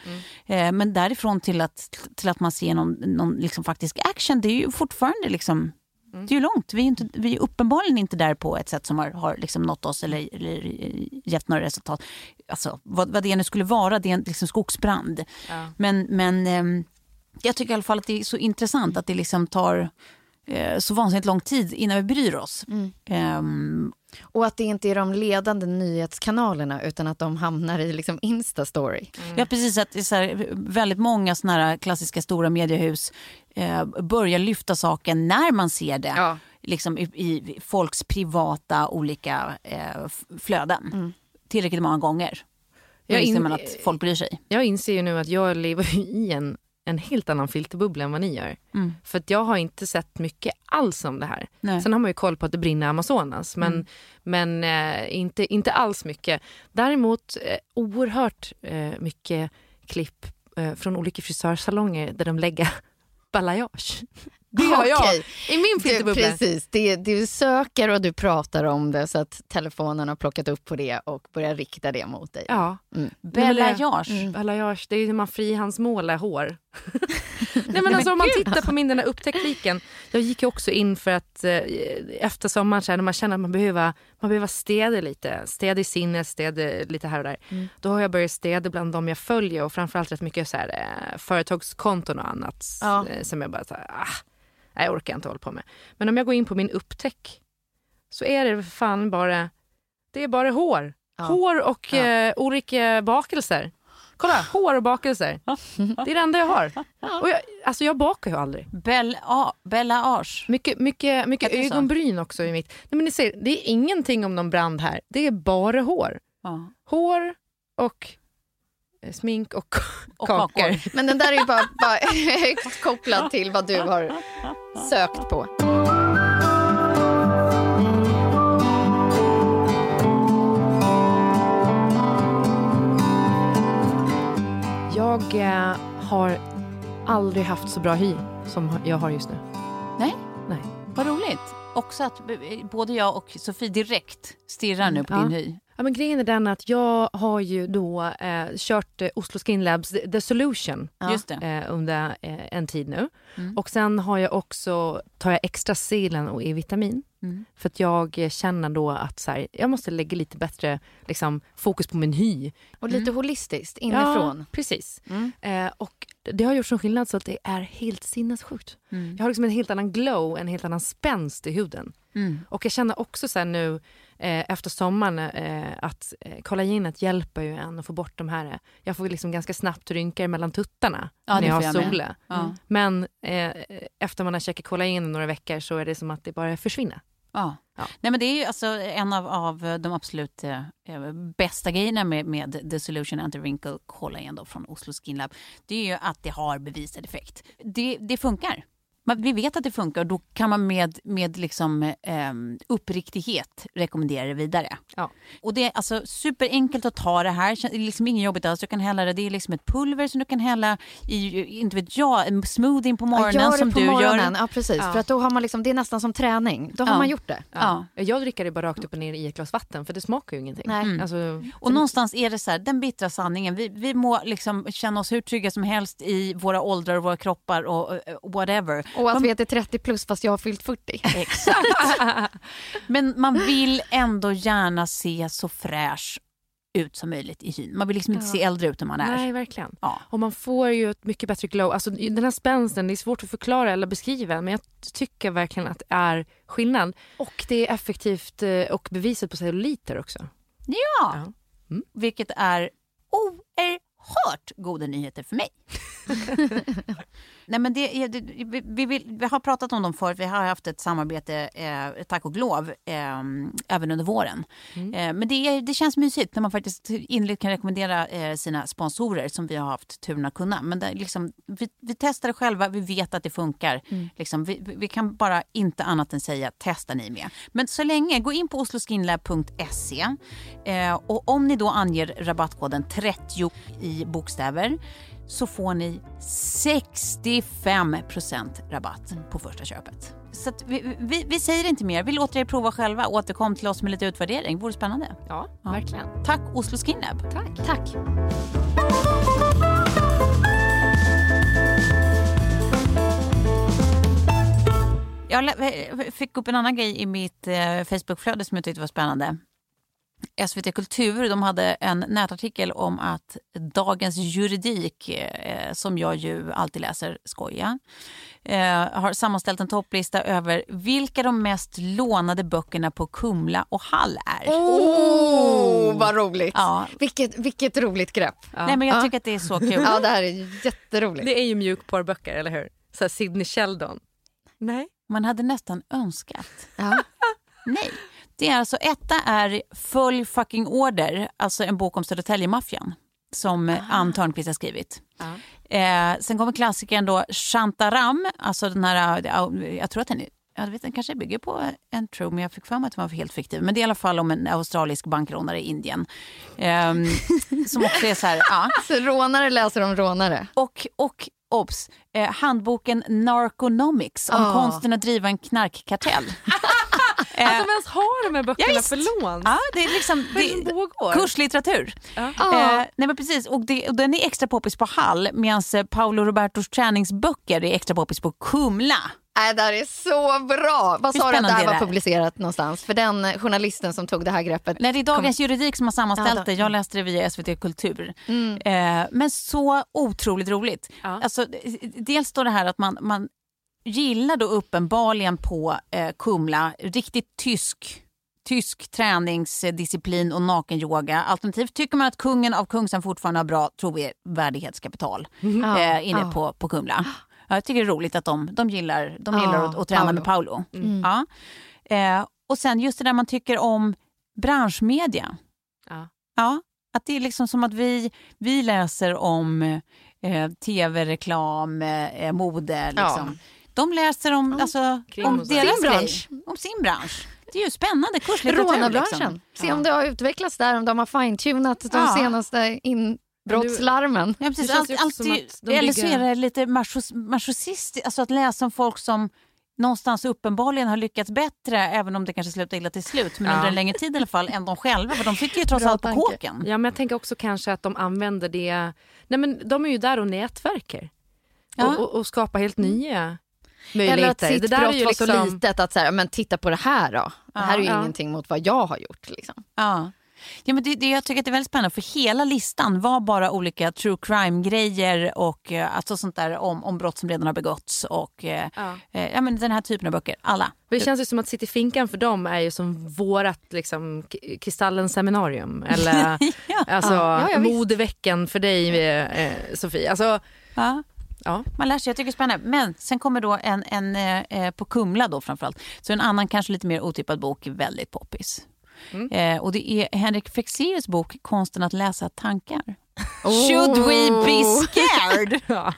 Eh, men därifrån till att, till att man ser någon, någon liksom faktisk action, det är ju fortfarande liksom det är ju långt. Vi är, inte, vi är uppenbarligen inte där på ett sätt som har, har liksom nått oss eller, eller gett några resultat. Alltså, vad, vad det nu skulle vara, det är en liksom skogsbrand. Men, men ehm, jag tycker i alla fall att det är så intressant att det liksom tar eh, så vansinnigt lång tid innan vi bryr oss. Ehm, Och att det inte är de ledande nyhetskanalerna utan att de hamnar i liksom Insta-story. Ja, precis. Att det är här, väldigt många såna här klassiska stora mediehus eh, börjar lyfta saken när man ser det. Liksom i, i folks privata olika eh, flöden. Tillräckligt många gånger. Då Jag inser in- man att folk bryr sig. Jag inser ju nu att jag lever i en, en helt annan filterbubbla än vad ni gör. Mm. För att jag har inte sett mycket alls om det här. Nej. Sen har man ju koll på att det brinner Amazonas men, Mm. men eh, inte, inte alls mycket. Däremot eh, oerhört eh, mycket klipp eh, från olika frisörsalonger där de lägger balayage. Det har jag Okej. i min Du, filterbubbla. precis, det, du söker och du pratar om det så att telefonen har plockat upp på det och börjar rikta det mot dig. Ja. Mm. Balayage. Mm. Balayage, det är när man frihandsmålar hår. Nej men alltså om man tittar på min den här upptäckliken. Jag gick ju också in för att eh, efter sommaren så här, när man känner att man behöver, man behöver städa lite. Städa i sinnet, städa lite här och där. Då har jag börjat städa bland de jag följer och framförallt rätt mycket så här, eh, företagskonton och annat. Ja. Eh, som jag bara så här, ah, jag orkar inte hålla på med. Men om jag går in på min upptäck så är det fan bara, det är bara hår. Ja. Hår och eh, olika bakelser. Kolla, hår och bakelser. Det är det enda jag har. Och jag, alltså jag bakar ju aldrig. Bella, Balayage. Mycket, mycket, mycket Heter det så? ögonbryn också i mitt. Nej, men ni ser, det är ingenting om någon brand här. Det är bara hår. Ja. Hår och eh, smink och, [laughs] Och kakor. kakor. Men den där är ju bara, bara [laughs] högt kopplad till vad du har sökt på. Jag eh, har aldrig haft så bra hy som jag har just nu. Nej, Nej. vad roligt. Också att både jag och Sofie direkt stirrar nu på Ja. din hy. Ja, men grejen är den att jag har ju då eh, kört eh, Oslo Skin Labs The, Solution det. eh, under eh, en tid nu. Mm. Och sen har jag också, tar jag extra selen och E-vitamin. Mm. För att jag känner då att så här, jag måste lägga lite bättre liksom, fokus på min hy. Och lite holistiskt inifrån. Ja, precis. Mm. Eh, och det har gjort sån skillnad så att det är helt sinnessjukt. Mm. Jag har liksom en helt annan glow, en helt annan spänst i huden. Mm. Och jag känner också så här nu eh, efter sommaren eh, att eh, kollagenet hjälper ju en att få bort de här, eh, jag får liksom ganska snabbt rynkor mellan tuttarna Ja, när jag har sola. Ja. Men eh, efter man har käkat kollagen i några veckor så är det som att det bara försvinner. Ja. Ja. Nej, men det är ju alltså en av, av de absolut eh, eh, bästa grejerna med, med The Solution Anti-Wrinkle Collagen då från Oslo Skin Lab. Det är ju att det har bevisad effekt. Det, det funkar. Man, vi vet att det funkar och då kan man med, med liksom, eh, uppriktighet rekommendera det vidare. Ja. Och det är alltså superenkelt att ta det här. Det är liksom inget jobbigt alls. Du kan hälla det. Det är liksom ett pulver som du kan hälla i, inte vet jag, en smoothie på morgonen ja, som på du morgonen. gör. Ja, precis. Ja. För att då har man liksom, det är nästan som träning. Då har Ja. man gjort det. Ja. Jag dricker det bara rakt upp och ner i ett glas vatten för det smakar ju ingenting. Nej. Mm. Alltså, Och någonstans är det så här, den bittra sanningen. Vi, vi må liksom känna oss hur trygga som helst i våra åldrar och våra kroppar och eh, whatever. Och att Man- vi är 30 plus fast jag har fyllt 40. Exakt. Men man vill ändå gärna se så fräsch ut som möjligt i hyn. Man vill liksom inte Ja. se äldre ut än man är. Nej, verkligen. Ja. Och man får ju ett mycket bättre glow. Alltså, den här spänsten, det är svårt att förklara eller beskriva men jag tycker verkligen att det är skillnad. Och det är effektivt eh, och bevisat på celluliter också. Ja. Ja. Mm. Vilket är oerhört goda nyheter för mig. [laughs] Nej, men det det, vi, vi, vill, vi har pratat om dem förut. Vi har haft ett samarbete, eh, tack och lov, eh, även under våren. Mm. Eh, men det, är, det känns mysigt när man faktiskt inligt kan rekommendera eh, sina sponsorer som vi har haft turen att kunna. Men det, liksom, vi, vi testar det själva, vi vet att det funkar. Mm. Liksom, vi, vi kan bara inte annat än säga testa ni med. Men så länge, gå in på osloskinlab.se eh, och om ni då anger rabattkoden 30 i bokstäver så får ni 65% rabatt på första köpet. Så vi, vi, vi säger inte mer. Vi låter er prova själva. Återkom till oss med lite utvärdering. Vore spännande. Ja, verkligen. Tack Oslo Skin Lab. Tack. Tack. Jag fick upp en annan grej i mitt eh, Facebookflöde som jag tyckte var spännande. SVT Kultur de hade en nätartikel om att Dagens Juridik, eh, som jag ju alltid läser, skoja, eh, har sammanställt en topplista över vilka de mest lånade böckerna på Kumla och Hall är. Oh, vad roligt. Ja. Vilket, vilket roligt grepp. Nej, men jag tycker att det är så kul. Ja, det här är jätteroligt. Det är ju mjukporrböcker, eller hur? Så här Sidney Sheldon. Nej. Man hade nästan önskat. Ja. Nej. Det är alltså, etta är Följ fucking order, alltså en bok om Södertälje-maffian som Ah. eh, Ann Törnqvist har skrivit. Eh, sen kommer klassikern då Shantaram, alltså den här, eh, jag tror att den är jag vet, den kanske bygger på en true, men jag fick för mig att den var helt fiktiv. Men det är i alla fall om en australisk bankrånare i Indien. Ehm, [laughs] som också är så här, ja. Så rånare läser om rånare. Och, och obs, eh, handboken Narconomics om Ah. konsten att driva en knarkkartell. [laughs] Att de ens har de här böckerna Ja, för lån. Ja, det är liksom det pågår? kurslitteratur. Ja. Eh, nej men precis, och, det, och den är extra poppis på Hall medan eh, Paolo Robertos träningsböcker är extra poppis på Kumla. Nej, det här är så bra. Vad Hur sa du att det här är var publicerat någonstans? För den eh, journalisten som tog det här greppet. Nej, det är Dagens Juridik som har sammanställt Ja, då- det. Jag läste det via SVT Kultur. Mm. Eh, men så otroligt roligt. Ja. Alltså, eh, dels står det här att man, man gillar då uppenbarligen på eh, Kumla riktigt tysk tysk träningsdisciplin och nakenyoga. Alternativt tycker man att kungen av Kungsan fortfarande har bra trovärdighetskapital Ja, eh, inne ja. på, på Kumla. Ja, jag tycker det är roligt att de, de gillar, de Ja, gillar att, att träna Paolo. med Paolo. Mm. Ja. Eh, och sen just det där man tycker om branschmedia. Ja. Ja, att det är liksom som att vi, vi läser om eh, tv-reklam, eh, mode. Liksom. De läser om, alltså, Kring om deras bransch. om sin bransch. Det är ju spännande kurslitteratur. Rånarbranschen. Liksom. Se om det har utvecklats där, om de har fine-tunat de Ja. senaste inbrottslarmen. Ja, precis. Allt, allt, eller så är det lite machistiskt, alltså att läsa om folk som någonstans uppenbarligen har lyckats bättre, även om det kanske slutar illa till slut, men Ja. under en längre tid i alla fall, än de själva. För de sitter ju trots Bra allt på tanke. kåken. Ja, men jag tänker också kanske att de använder det... Nej, men de är ju där och nätverkar. Ja. Och, och, och skapar helt nya Eller att möjligheter. sitt det där är brott ju var så liksom... litet att så här, men titta på det här då. Det här är ju Ja. ingenting mot vad jag har gjort. Liksom. Ja. Ja, men det, det, jag tycker att det är väldigt spännande för hela listan var bara olika true crime-grejer och eh, alltså sånt där om, om brott som redan har begåtts och eh, Ja. eh, ja, men den här typen av böcker. Alla. Det känns ju som att Sitta i finkan för dem är ju som vårat liksom, Kristallens seminarium. [laughs] Eller Ja. alltså, Ja, ja, modeveckan för dig, eh, Sofie. Alltså, Ja. Man lär sig, jag tycker det är spännande. Men sen kommer då en, en eh, eh, på Kumla då framförallt. Så en annan kanske lite mer otippad bok, väldigt poppis. Mm. Eh, och det är Henrik Fexeus bok Konsten att läsa tankar. Should we be scared? [laughs] ja.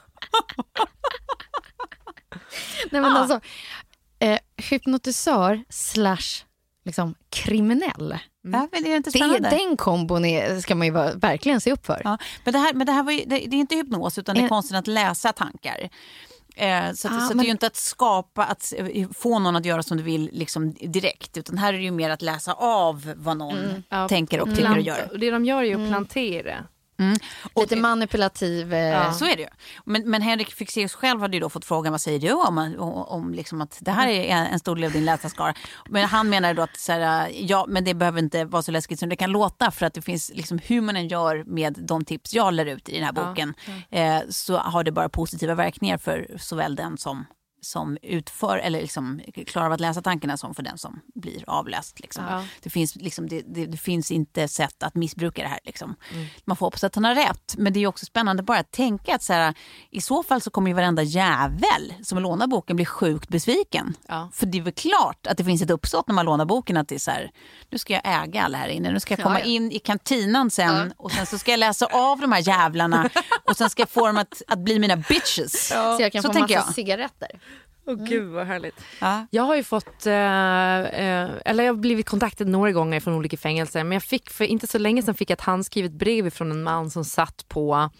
Nej, men alltså, eh, hypnotisör slash liksom, kriminell. Men det är inte Det, spännande. den kombon är, ska man ju verkligen se upp för. Ja, men det här, men det här var ju, det, det är inte hypnos utan det är Eh. konsten att läsa tankar. Eh, så att, Ah, så att det är men- ju inte att skapa, att eh, få någon att göra som du vill liksom, direkt. Utan här är det ju mer att läsa av vad någon Ja, tänker och tycker och gör. Och det de gör är ju att plantera. Och Lite manipulativ. Eh, Ja. Så är det ju. Men, men Henrik Fexeus själv hade ju då fått frågan vad säger du om, om, om liksom att det här är en, stor del av din läsarskara. Men han menar då att så här, ja, men det behöver inte vara så läskigt som det kan låta för att det finns liksom hur man än gör med de tips jag lär ut i den här boken eh, så har det bara positiva verkningar för såväl den som som utför eller liksom klarar av att läsa tankarna som för den som blir avläst. Liksom. Ja. Det, finns, liksom, det, det, det finns inte sätt att missbruka det här. Liksom. Mm. Man får hoppas att han har rätt. Men det är också spännande bara att tänka att så här, i så fall så kommer ju varenda jävel som lånar boken bli sjukt besviken. Ja. För det är väl klart att det finns ett uppsåt när man lånar boken att det är så här, nu ska jag äga alla här inne, nu ska jag komma Ja, in i kantinan sen och sen så ska jag läsa av de här jävlarna [laughs] och sen ska jag få dem att, att bli mina bitches. Så jag kan Så få massa jag. cigaretter. Åh gud vad härligt. Ja. Jag har ju fått, eh, eh, eller jag har blivit kontaktad några gånger från olika fängelser men jag fick för inte så länge sedan fick jag ett handskrivet brev från en man som satt på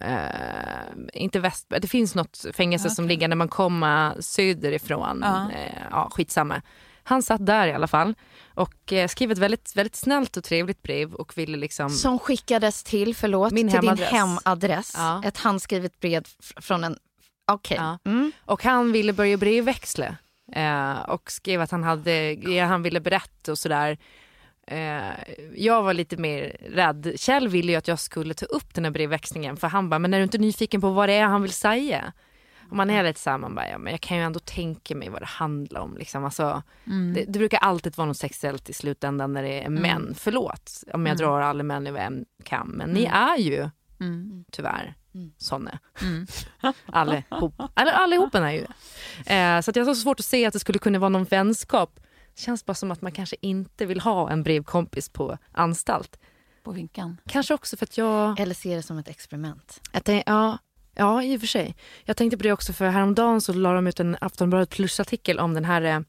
Eh, inte väst, det finns något fängelse som ligger när man kommer söderifrån. Ja. Eh, ja, skitsamma. Han satt där i alla fall och eh, skrev ett väldigt, väldigt snällt och trevligt brev och ville liksom... Som skickades till, förlåt, Min till hemadress. din hemadress. Ja. Ett handskrivet brev från en... Okej. Ja. Mm. Och han ville börja brevväxla eh, och skrev att han hade han ville berätta och sådär. Eh, jag var lite mer rädd. Kjell ville ju att jag skulle ta upp den här brevväxlingen för han bara, men är du inte nyfiken på vad det är han vill säga? Och man är lite såhär, man bara, ja, men jag kan ju ändå tänka mig vad det handlar om. Liksom. Alltså, det, det brukar alltid vara något sexuellt i slutändan när det är män. Förlåt om jag drar alla män över en kam, men ni är ju Mm. tyvärr såna. [laughs] Allihop. Eller allihopen är ju det. Eh, så att jag har så svårt att se att det skulle kunna vara någon vänskap. Det känns bara som att man kanske inte vill ha en brevkompis på anstalt. På vinkan. Kanske också för att jag... Eller se det som ett experiment. Att det, ja, ja, i och för sig. Jag tänkte på det också för häromdagen så la de ut en Aftonbladet plus-artikel om den här eh,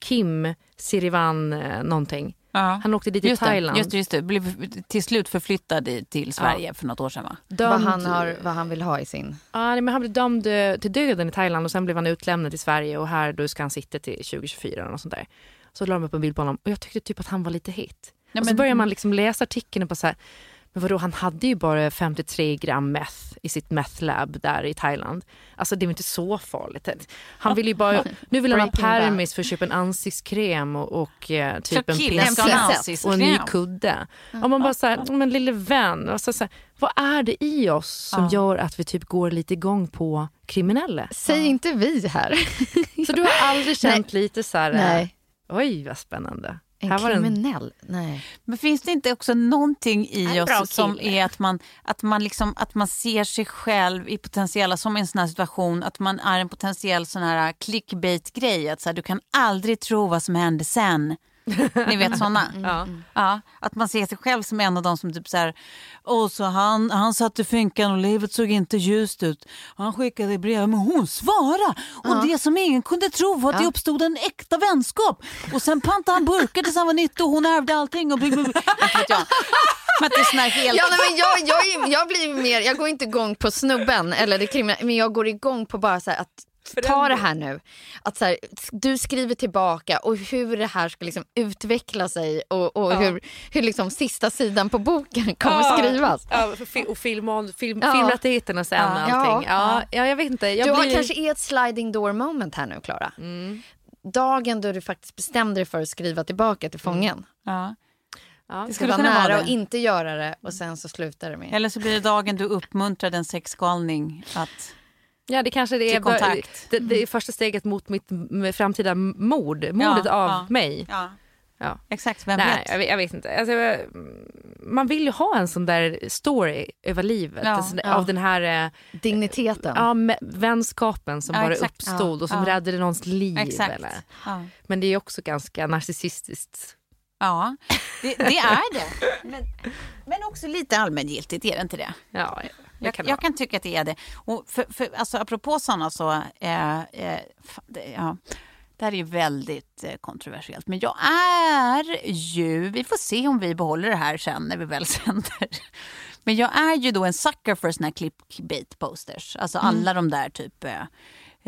Kim Sirivan eh, någonting. Ja. Han åkte dit Just det, Thailand. just det, just det. Blev till slut förflyttad i- till Sverige för något år sedan va? Vad han, har, vad han vill ha i sin... Ja, nej, men han blev dömd eh, till döden i Thailand och sen blev han utlämnad till Sverige och här då ska han sitta till 2024 eller något sånt där. Så la de upp en bild på honom och jag tyckte typ att han var lite hit. Ja, och så men- börjar man liksom läsa artikeln och bara så här, men vadå han hade ju bara 53 gram meth i sitt meth lab där i Thailand. Alltså det var inte så farligt. Han vill ju bara, nu vill han ha permis för att köpa en ansiktskräm och, och eh, typ en pincett och en ny kudde. Och man bara så här, men lille vän, alltså så här, vad är det i oss som Ja. gör att vi typ går lite igång på kriminella? Säg inte vi här. Så du har aldrig [laughs] känt lite så här, Nej. oj vad spännande. En Här var en- kriminell? Nej. Men finns det inte också någonting i oss som är att man, att, man liksom, att man ser sig själv i potentiella, som i en sån här situation, att man är en potentiell sån här clickbait-grej. Att så här, du kan aldrig tro vad som händer sen. Ni vet såna? Ja. Ja, att man ser sig själv som en av de som typ så här, och så han, han satt i finkan och livet såg inte ljust ut. Han skickade brev, men hon svarade. Och det som ingen kunde tro var att det uppstod en äkta vänskap. Och sen pantade han burkar tills han var 90 och hon ärvde allting. Och bli, bli, bli. [laughs] Inte vet jag. Men att det är sån här helt... Ja, nej, men jag, jag, är- jag blir mer, jag går inte igång på snubben eller det kriminella, men jag går igång på bara så här att ta det här nu. Att så här, du skriver tillbaka och hur det här ska liksom utveckla sig och, och hur, hur liksom sista sidan på boken kommer Ja. skrivas. Ja, och film, film, Ja. filmrättigheterna sen och Ja. allting. Ja, ja, jag vet inte. Jag du har blir... kanske är ett sliding door moment här nu Klara. Dagen då du faktiskt bestämde dig för att skriva tillbaka till fången. Ja. ja, Det skulle vara nära och inte göra det och sen så slutar det med. Eller så blir det dagen du uppmuntrar en sexgalning att... ja, det kanske det är, kontakt. det, det är första steget mot mitt framtida mord. Mordet Ja, av ja. mig. Ja, Ja. exakt. Vem Nej, vet? jag vet, jag vet inte. Alltså, man vill ju ha en sån där story över livet. Ja. Av den här eh, Digniteten. ja, med, vänskapen som Ja, bara exakt. uppstod och som Ja. räddade någons liv. Exakt. Eller. Ja. Men det är också ganska narcissistiskt. Ja, det, det är det. [laughs] Men, men också lite allmängiltigt, är det inte det? Ja, det Jag, kan jag kan tycka att det är det. Och för, för, alltså, apropå sådana så... Eh, eh, det, ja, det här är ju väldigt eh, kontroversiellt. Men jag är ju... Vi får se om vi behåller det här sen när vi väl [laughs] sänder. Men jag är ju då en sucker för såna här clickbait posters. Alltså alla de där typ...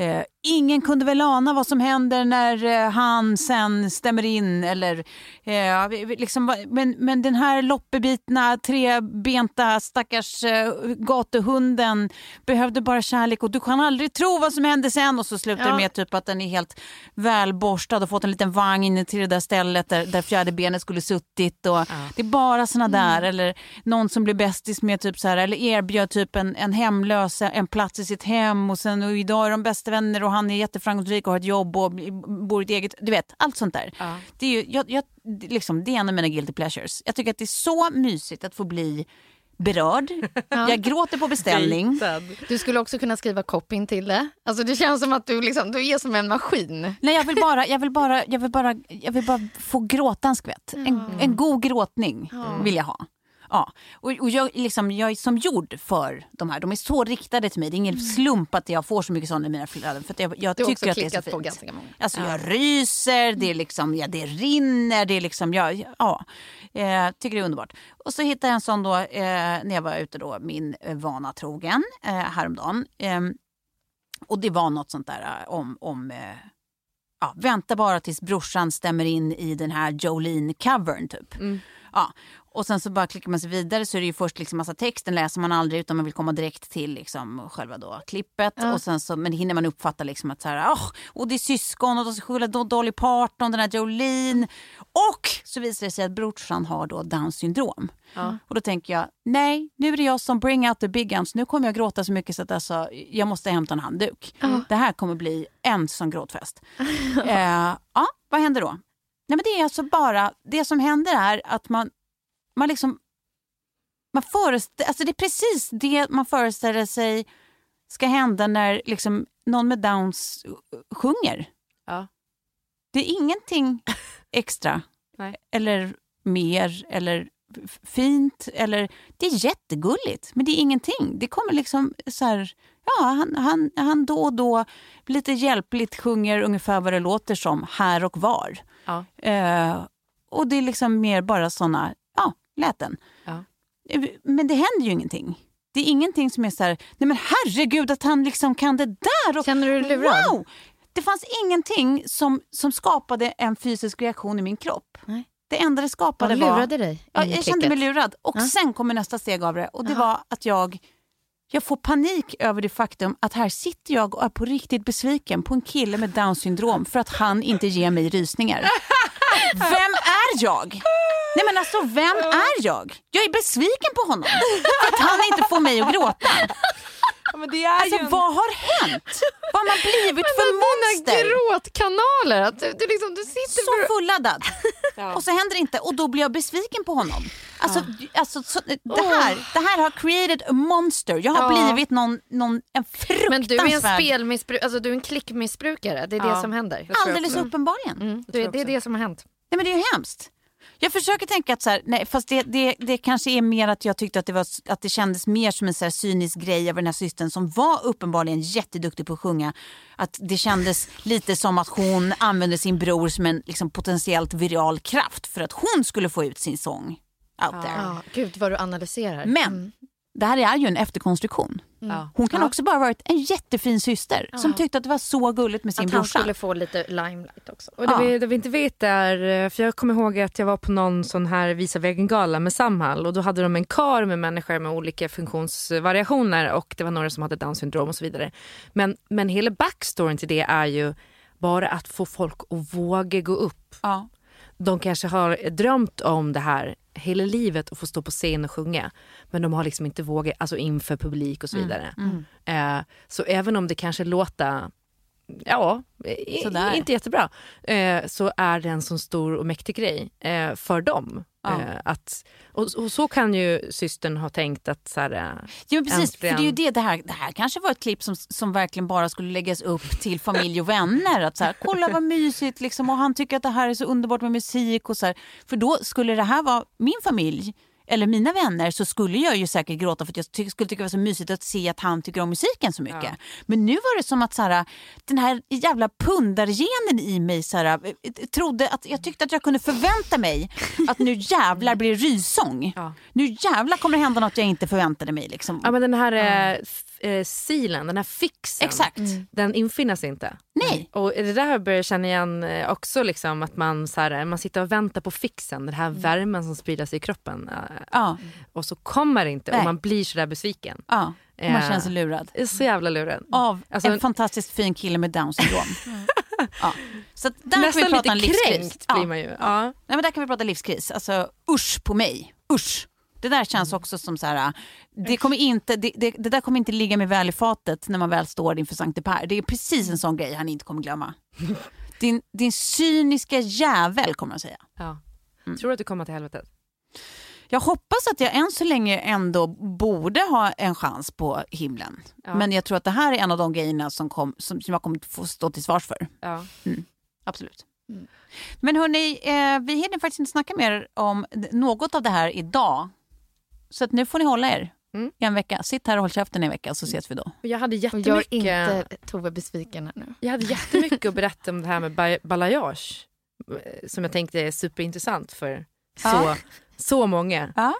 Eh, ingen kunde väl ana vad som händer när eh, han sen stämmer in. Eller, eh, liksom, men, men den här loppebitna, trebenta stackars eh, gatuhunden behövde bara kärlek och du kan aldrig tro vad som hände sen. Och så slutar det Ja. med typ att den är helt välborstad och fått en liten vagn till det där stället där, där fjärde benet skulle suttit. Och Det är bara såna där. Eller någon som blir bästis med typ så här, eller erbjöd typ en, en hemlös en plats i sitt hem och sen och idag är de bästa jättevänner och han är jätteframgångsrik och har ett jobb och bor i ett eget... Du vet, allt sånt där. Ja. Det, är ju, jag, jag, liksom, det är en av mina guilty pleasures. Jag tycker att det är så mysigt att få bli berörd. [laughs] Jag gråter på beställning. Du skulle också kunna skriva copyn till det. Alltså det känns som att du, liksom, du är som en maskin. Nej, jag vill bara, jag vill bara, jag vill bara, jag vill bara få gråta en skvätt. En, en god gråtning vill jag ha. Ja. Och, och jag, liksom, jag är som gjord för de här. De är så riktade till mig. Det är ingen slump att jag får så mycket sådana i mina flöden. För jag, jag tycker att det är så fint. på ganska många. Alltså jag ryser, det, är liksom, ja, det rinner, det är liksom, ja, ja, eh, tycker det är underbart. Och så hittade jag en sån då, eh, när jag var ute då, min eh, vana trogen, eh, häromdagen. Eh, och det var något sånt där eh, om, om eh, ja, vänta bara tills brorsan stämmer in i den här Jolene-covern typ. Ja. Och sen så bara klickar man sig vidare så är det ju först liksom massa text, den läser man aldrig utan man vill komma direkt till liksom själva då klippet. Ja. Och sen så, men hinner man uppfatta liksom att så här, åh, och det är syskon och de ska skylla Do- Dolly Parton, den här Jolene. Och så visar det sig att brorsan har då Downs syndrom. Ja. Och då tänker jag, nej, nu är det jag som bring out the big guns. Nu kommer jag gråta så mycket så att alltså, jag måste hämta en handduk. Det här kommer bli en sån gråtfest. [laughs] eh, ja, vad händer då? Nej, men det är alltså bara, det som händer är att man, man liksom, man föreställer, alltså det är precis det man föreställer sig ska hända när liksom någon med Downs sjunger. Ja. Det är ingenting [laughs] extra eller mer eller fint. Eller, det är jättegulligt, men det är ingenting. Det kommer liksom så här... Ja, han, han, han då och då lite hjälpligt sjunger ungefär vad det låter som här och var. Ja. Eh, och det är liksom mer bara såna läten. Ja. Eh, Men det händer ju ingenting. Det är ingenting som är så här, nej men herregud att han liksom kan det där. Och, Känner du dig lurad? Wow! Det fanns ingenting som, som skapade en fysisk reaktion i min kropp. Nej. Det enda det skapade Vad var... lurade dig Ja, jag kände mig lurad. Och Ja. sen kommer nästa steg av det. Och det var att jag, jag får panik över det faktum att här sitter jag och är på riktigt besviken på en kille med Downs syndrom för att han inte ger mig rysningar. [laughs] Vem är jag? Nej men alltså, vem är jag? Jag är besviken på honom för att han inte får mig att gråta. Ja, men Alltså en... vad har hänt? Vad har man blivit för monster? gråtkanaler, att du, du, liksom, du sitter Så fulladdad. Och så händer det inte och då blir jag besviken på honom. Alltså, alltså så, det, här, det här har created a monster. Jag har Ja. blivit någon, någon, en fruktansvärd... Men du är en spelmissbruk, alltså du är en klickmissbrukare, det är det Ja. som händer. Alldeles uppenbarligen. Mm, det, det är det som har hänt. Nej, men det är ju hemskt. Jag försöker tänka att så här, nej, fast det, det, det kanske är mer att jag tyckte att det, var, att det kändes mer som en så här cynisk grej av den här systern som var uppenbarligen jätteduktig på att sjunga. Att det kändes lite som att hon använde sin bror som en liksom, potentiellt viral kraft för att hon skulle få ut sin sång out there. Ja, gud vad du analyserar. Men Mm. Det här är ju en efterkonstruktion. Ja. Hon kan Ja. också bara ha varit en jättefin syster som tyckte att det var så gulligt med sin Att han brorsa. skulle få lite limelight också. Och det, Ja. vi, det vi inte vet är, eh, för jag kommer ihåg att jag var på någon sån här Visa vägen-gala med Samhall och då hade de en kar med människor med olika funktionsvariationer och det var några som hade Downs syndrom och så vidare. Men, men hela backstoryn till det är ju bara att få folk att våga gå upp. Ja. De kanske har drömt om det här hela livet att få stå på scen och sjunga. Men de har liksom inte vågat, alltså inför publik och så vidare. Eh, så även om det kanske låter Ja, i- inte jättebra. Eh, så är det en sån stor och mäktig grej eh, för dem. Ja. Eh, att, och, och så kan ju systern ha tänkt att så här, eh, Ja, precis. För äntligen- det är ju det, det här, det här kanske var ett klipp som, som verkligen bara skulle läggas upp till familj och vänner. Att så här, kolla vad mysigt liksom, och han tycker att det här är så underbart med musik. och så här. För då skulle det här vara min familj eller mina vänner så skulle jag ju säkert gråta för att jag ty- skulle tycka det var så mysigt att se att han tycker om musiken så mycket. Men nu var det som att så här, den här jävla pundargenen i mig så här, eh, trodde att jag tyckte att jag kunde förvänta mig att nu jävlar blir det rysång. Ja. Nu jävlar kommer det hända något jag inte förväntade mig. Liksom. Ja men den här eh, eh, silen, den här fixen. Exakt. Den infinner sig inte. Nej. Och det där börjar jag känna igen eh, också liksom att man, så här, man sitter och väntar på fixen, den här värmen som sprider sig i kroppen. eh, Ja, Och så kommer det inte Nej. och man blir sådär besviken. ja. Man Eh, känner sig lurad. är Så jävla lurad. Av Alltså, en fantastiskt fin kille med down syndrom. [laughs] ja. Så att där kan vi Nästan prata lite en livskris. kränkt Ja. blir man ju. Ja. Nej, men där kan vi prata livskris. Alltså usch på mig. Usch. Det där känns också som så här, det, kommer inte, det, det, det där kommer inte ligga med väl i fatet när man väl står inför Sankte Per. Det är precis en sån grej han inte kommer glömma. [laughs] Din, din cyniska jävel kommer han säga. Ja. Tror du att du kommer till helvetet? Jag hoppas att jag än så länge ändå borde ha en chans på himlen. Ja. Men jag tror att det här är en av de grejerna som, kom, som, som jag kommer få stå till svars för. Ja. Mm, absolut. Men hörni, eh, vi hinner faktiskt inte snacka mer om något av det här idag. Så att nu får ni hålla er Mm. i en vecka. Sitt här och håll käften i en vecka så ses vi då. Jag hade Och gör jättemycket... inte Tove besviken här nu. Jag hade jättemycket att berätta om det här med ba- balayage. eh, Som jag tänkte är superintressant för så, Ja. så många. Ja.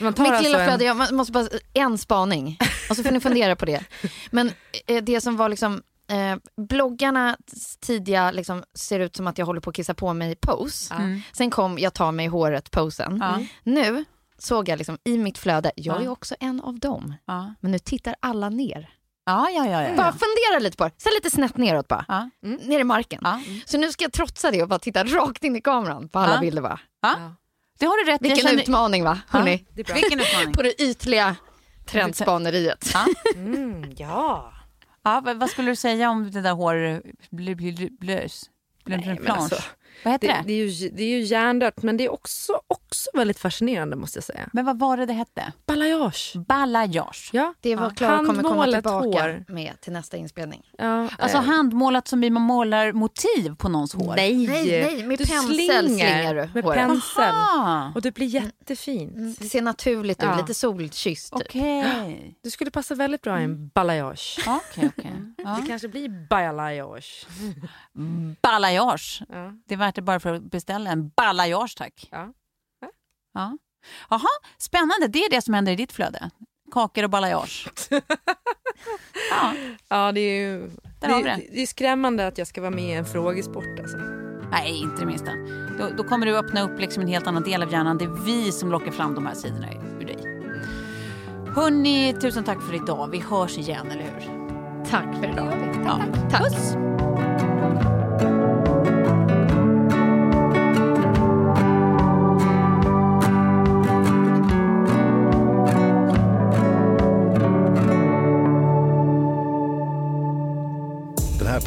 Man tar Mitt alltså lilla en- flöde, jag må- måste bara, en spaning. Och så får ni fundera på det. Men eh, det som var liksom, eh, bloggarnas tidiga liksom, ser ut som att jag håller på att kissa på mig pose. Mm. Sen kom jag tar mig i håret posen. Ja. Nu såg jag liksom i mitt flöde, jag Ja. är också en av dem. Ja. Men nu tittar alla ner. Ja, ja, ja, ja, Bara ja. fundera lite på det, så lite snett neråt bara. Ja. Ner i marken. Ja. Så nu ska jag trotsa det och bara titta rakt in i kameran på alla Ja. bilder va. Ja. Det har du rätt Vilken känner... utmaning va, hörni? Det är bra. Vilken utmaning. På det ytliga trendspaneriet. Ja. Mm, ja. Ja, vad, skulle du säga om det där hår... Bl, bl, bl, blös? Bl, bl, Nej, men planche? alltså, vad heter Det, det? det, är ju, det är ju hjärndött men det är också, också väldigt fascinerande måste jag säga. Men vad var det det hette? Balayage. Balayage. Ja. Det var Ja. Klara kommer komma tillbaka hår. med till nästa inspelning. Ja, Alltså eh, handmålat som man målar motiv på någons hår? Nej, Nej, nej, med du pensel slingar slingar du Med håret. pensel. Aha. Och det blir jättefint. Mm, Det ser naturligt ut, Ja. lite solkysst. Typ. Okej. [gasps] Du skulle passa väldigt bra i en balayage. Okej, okej. [laughs] Det kanske blir balayage. [laughs] Balayage. Ja. Det är värt det bara för att beställa en balayage, tack. Ja. Ja. Jaha, spännande. Det är det som händer i ditt flöde. Kakor och balayage. [laughs] ja, Ja, det är ju det, det. det är skrämmande att jag ska vara med i en frågesport. Alltså. nej, inte det minsta. Då, då kommer du öppna upp liksom en helt annan del av hjärnan. Det är vi som lockar fram de här sidorna ur dig. Hörni, tusen tack för idag. Vi hörs igen, eller hur? Tack för idag. Ja. Tack. Puss!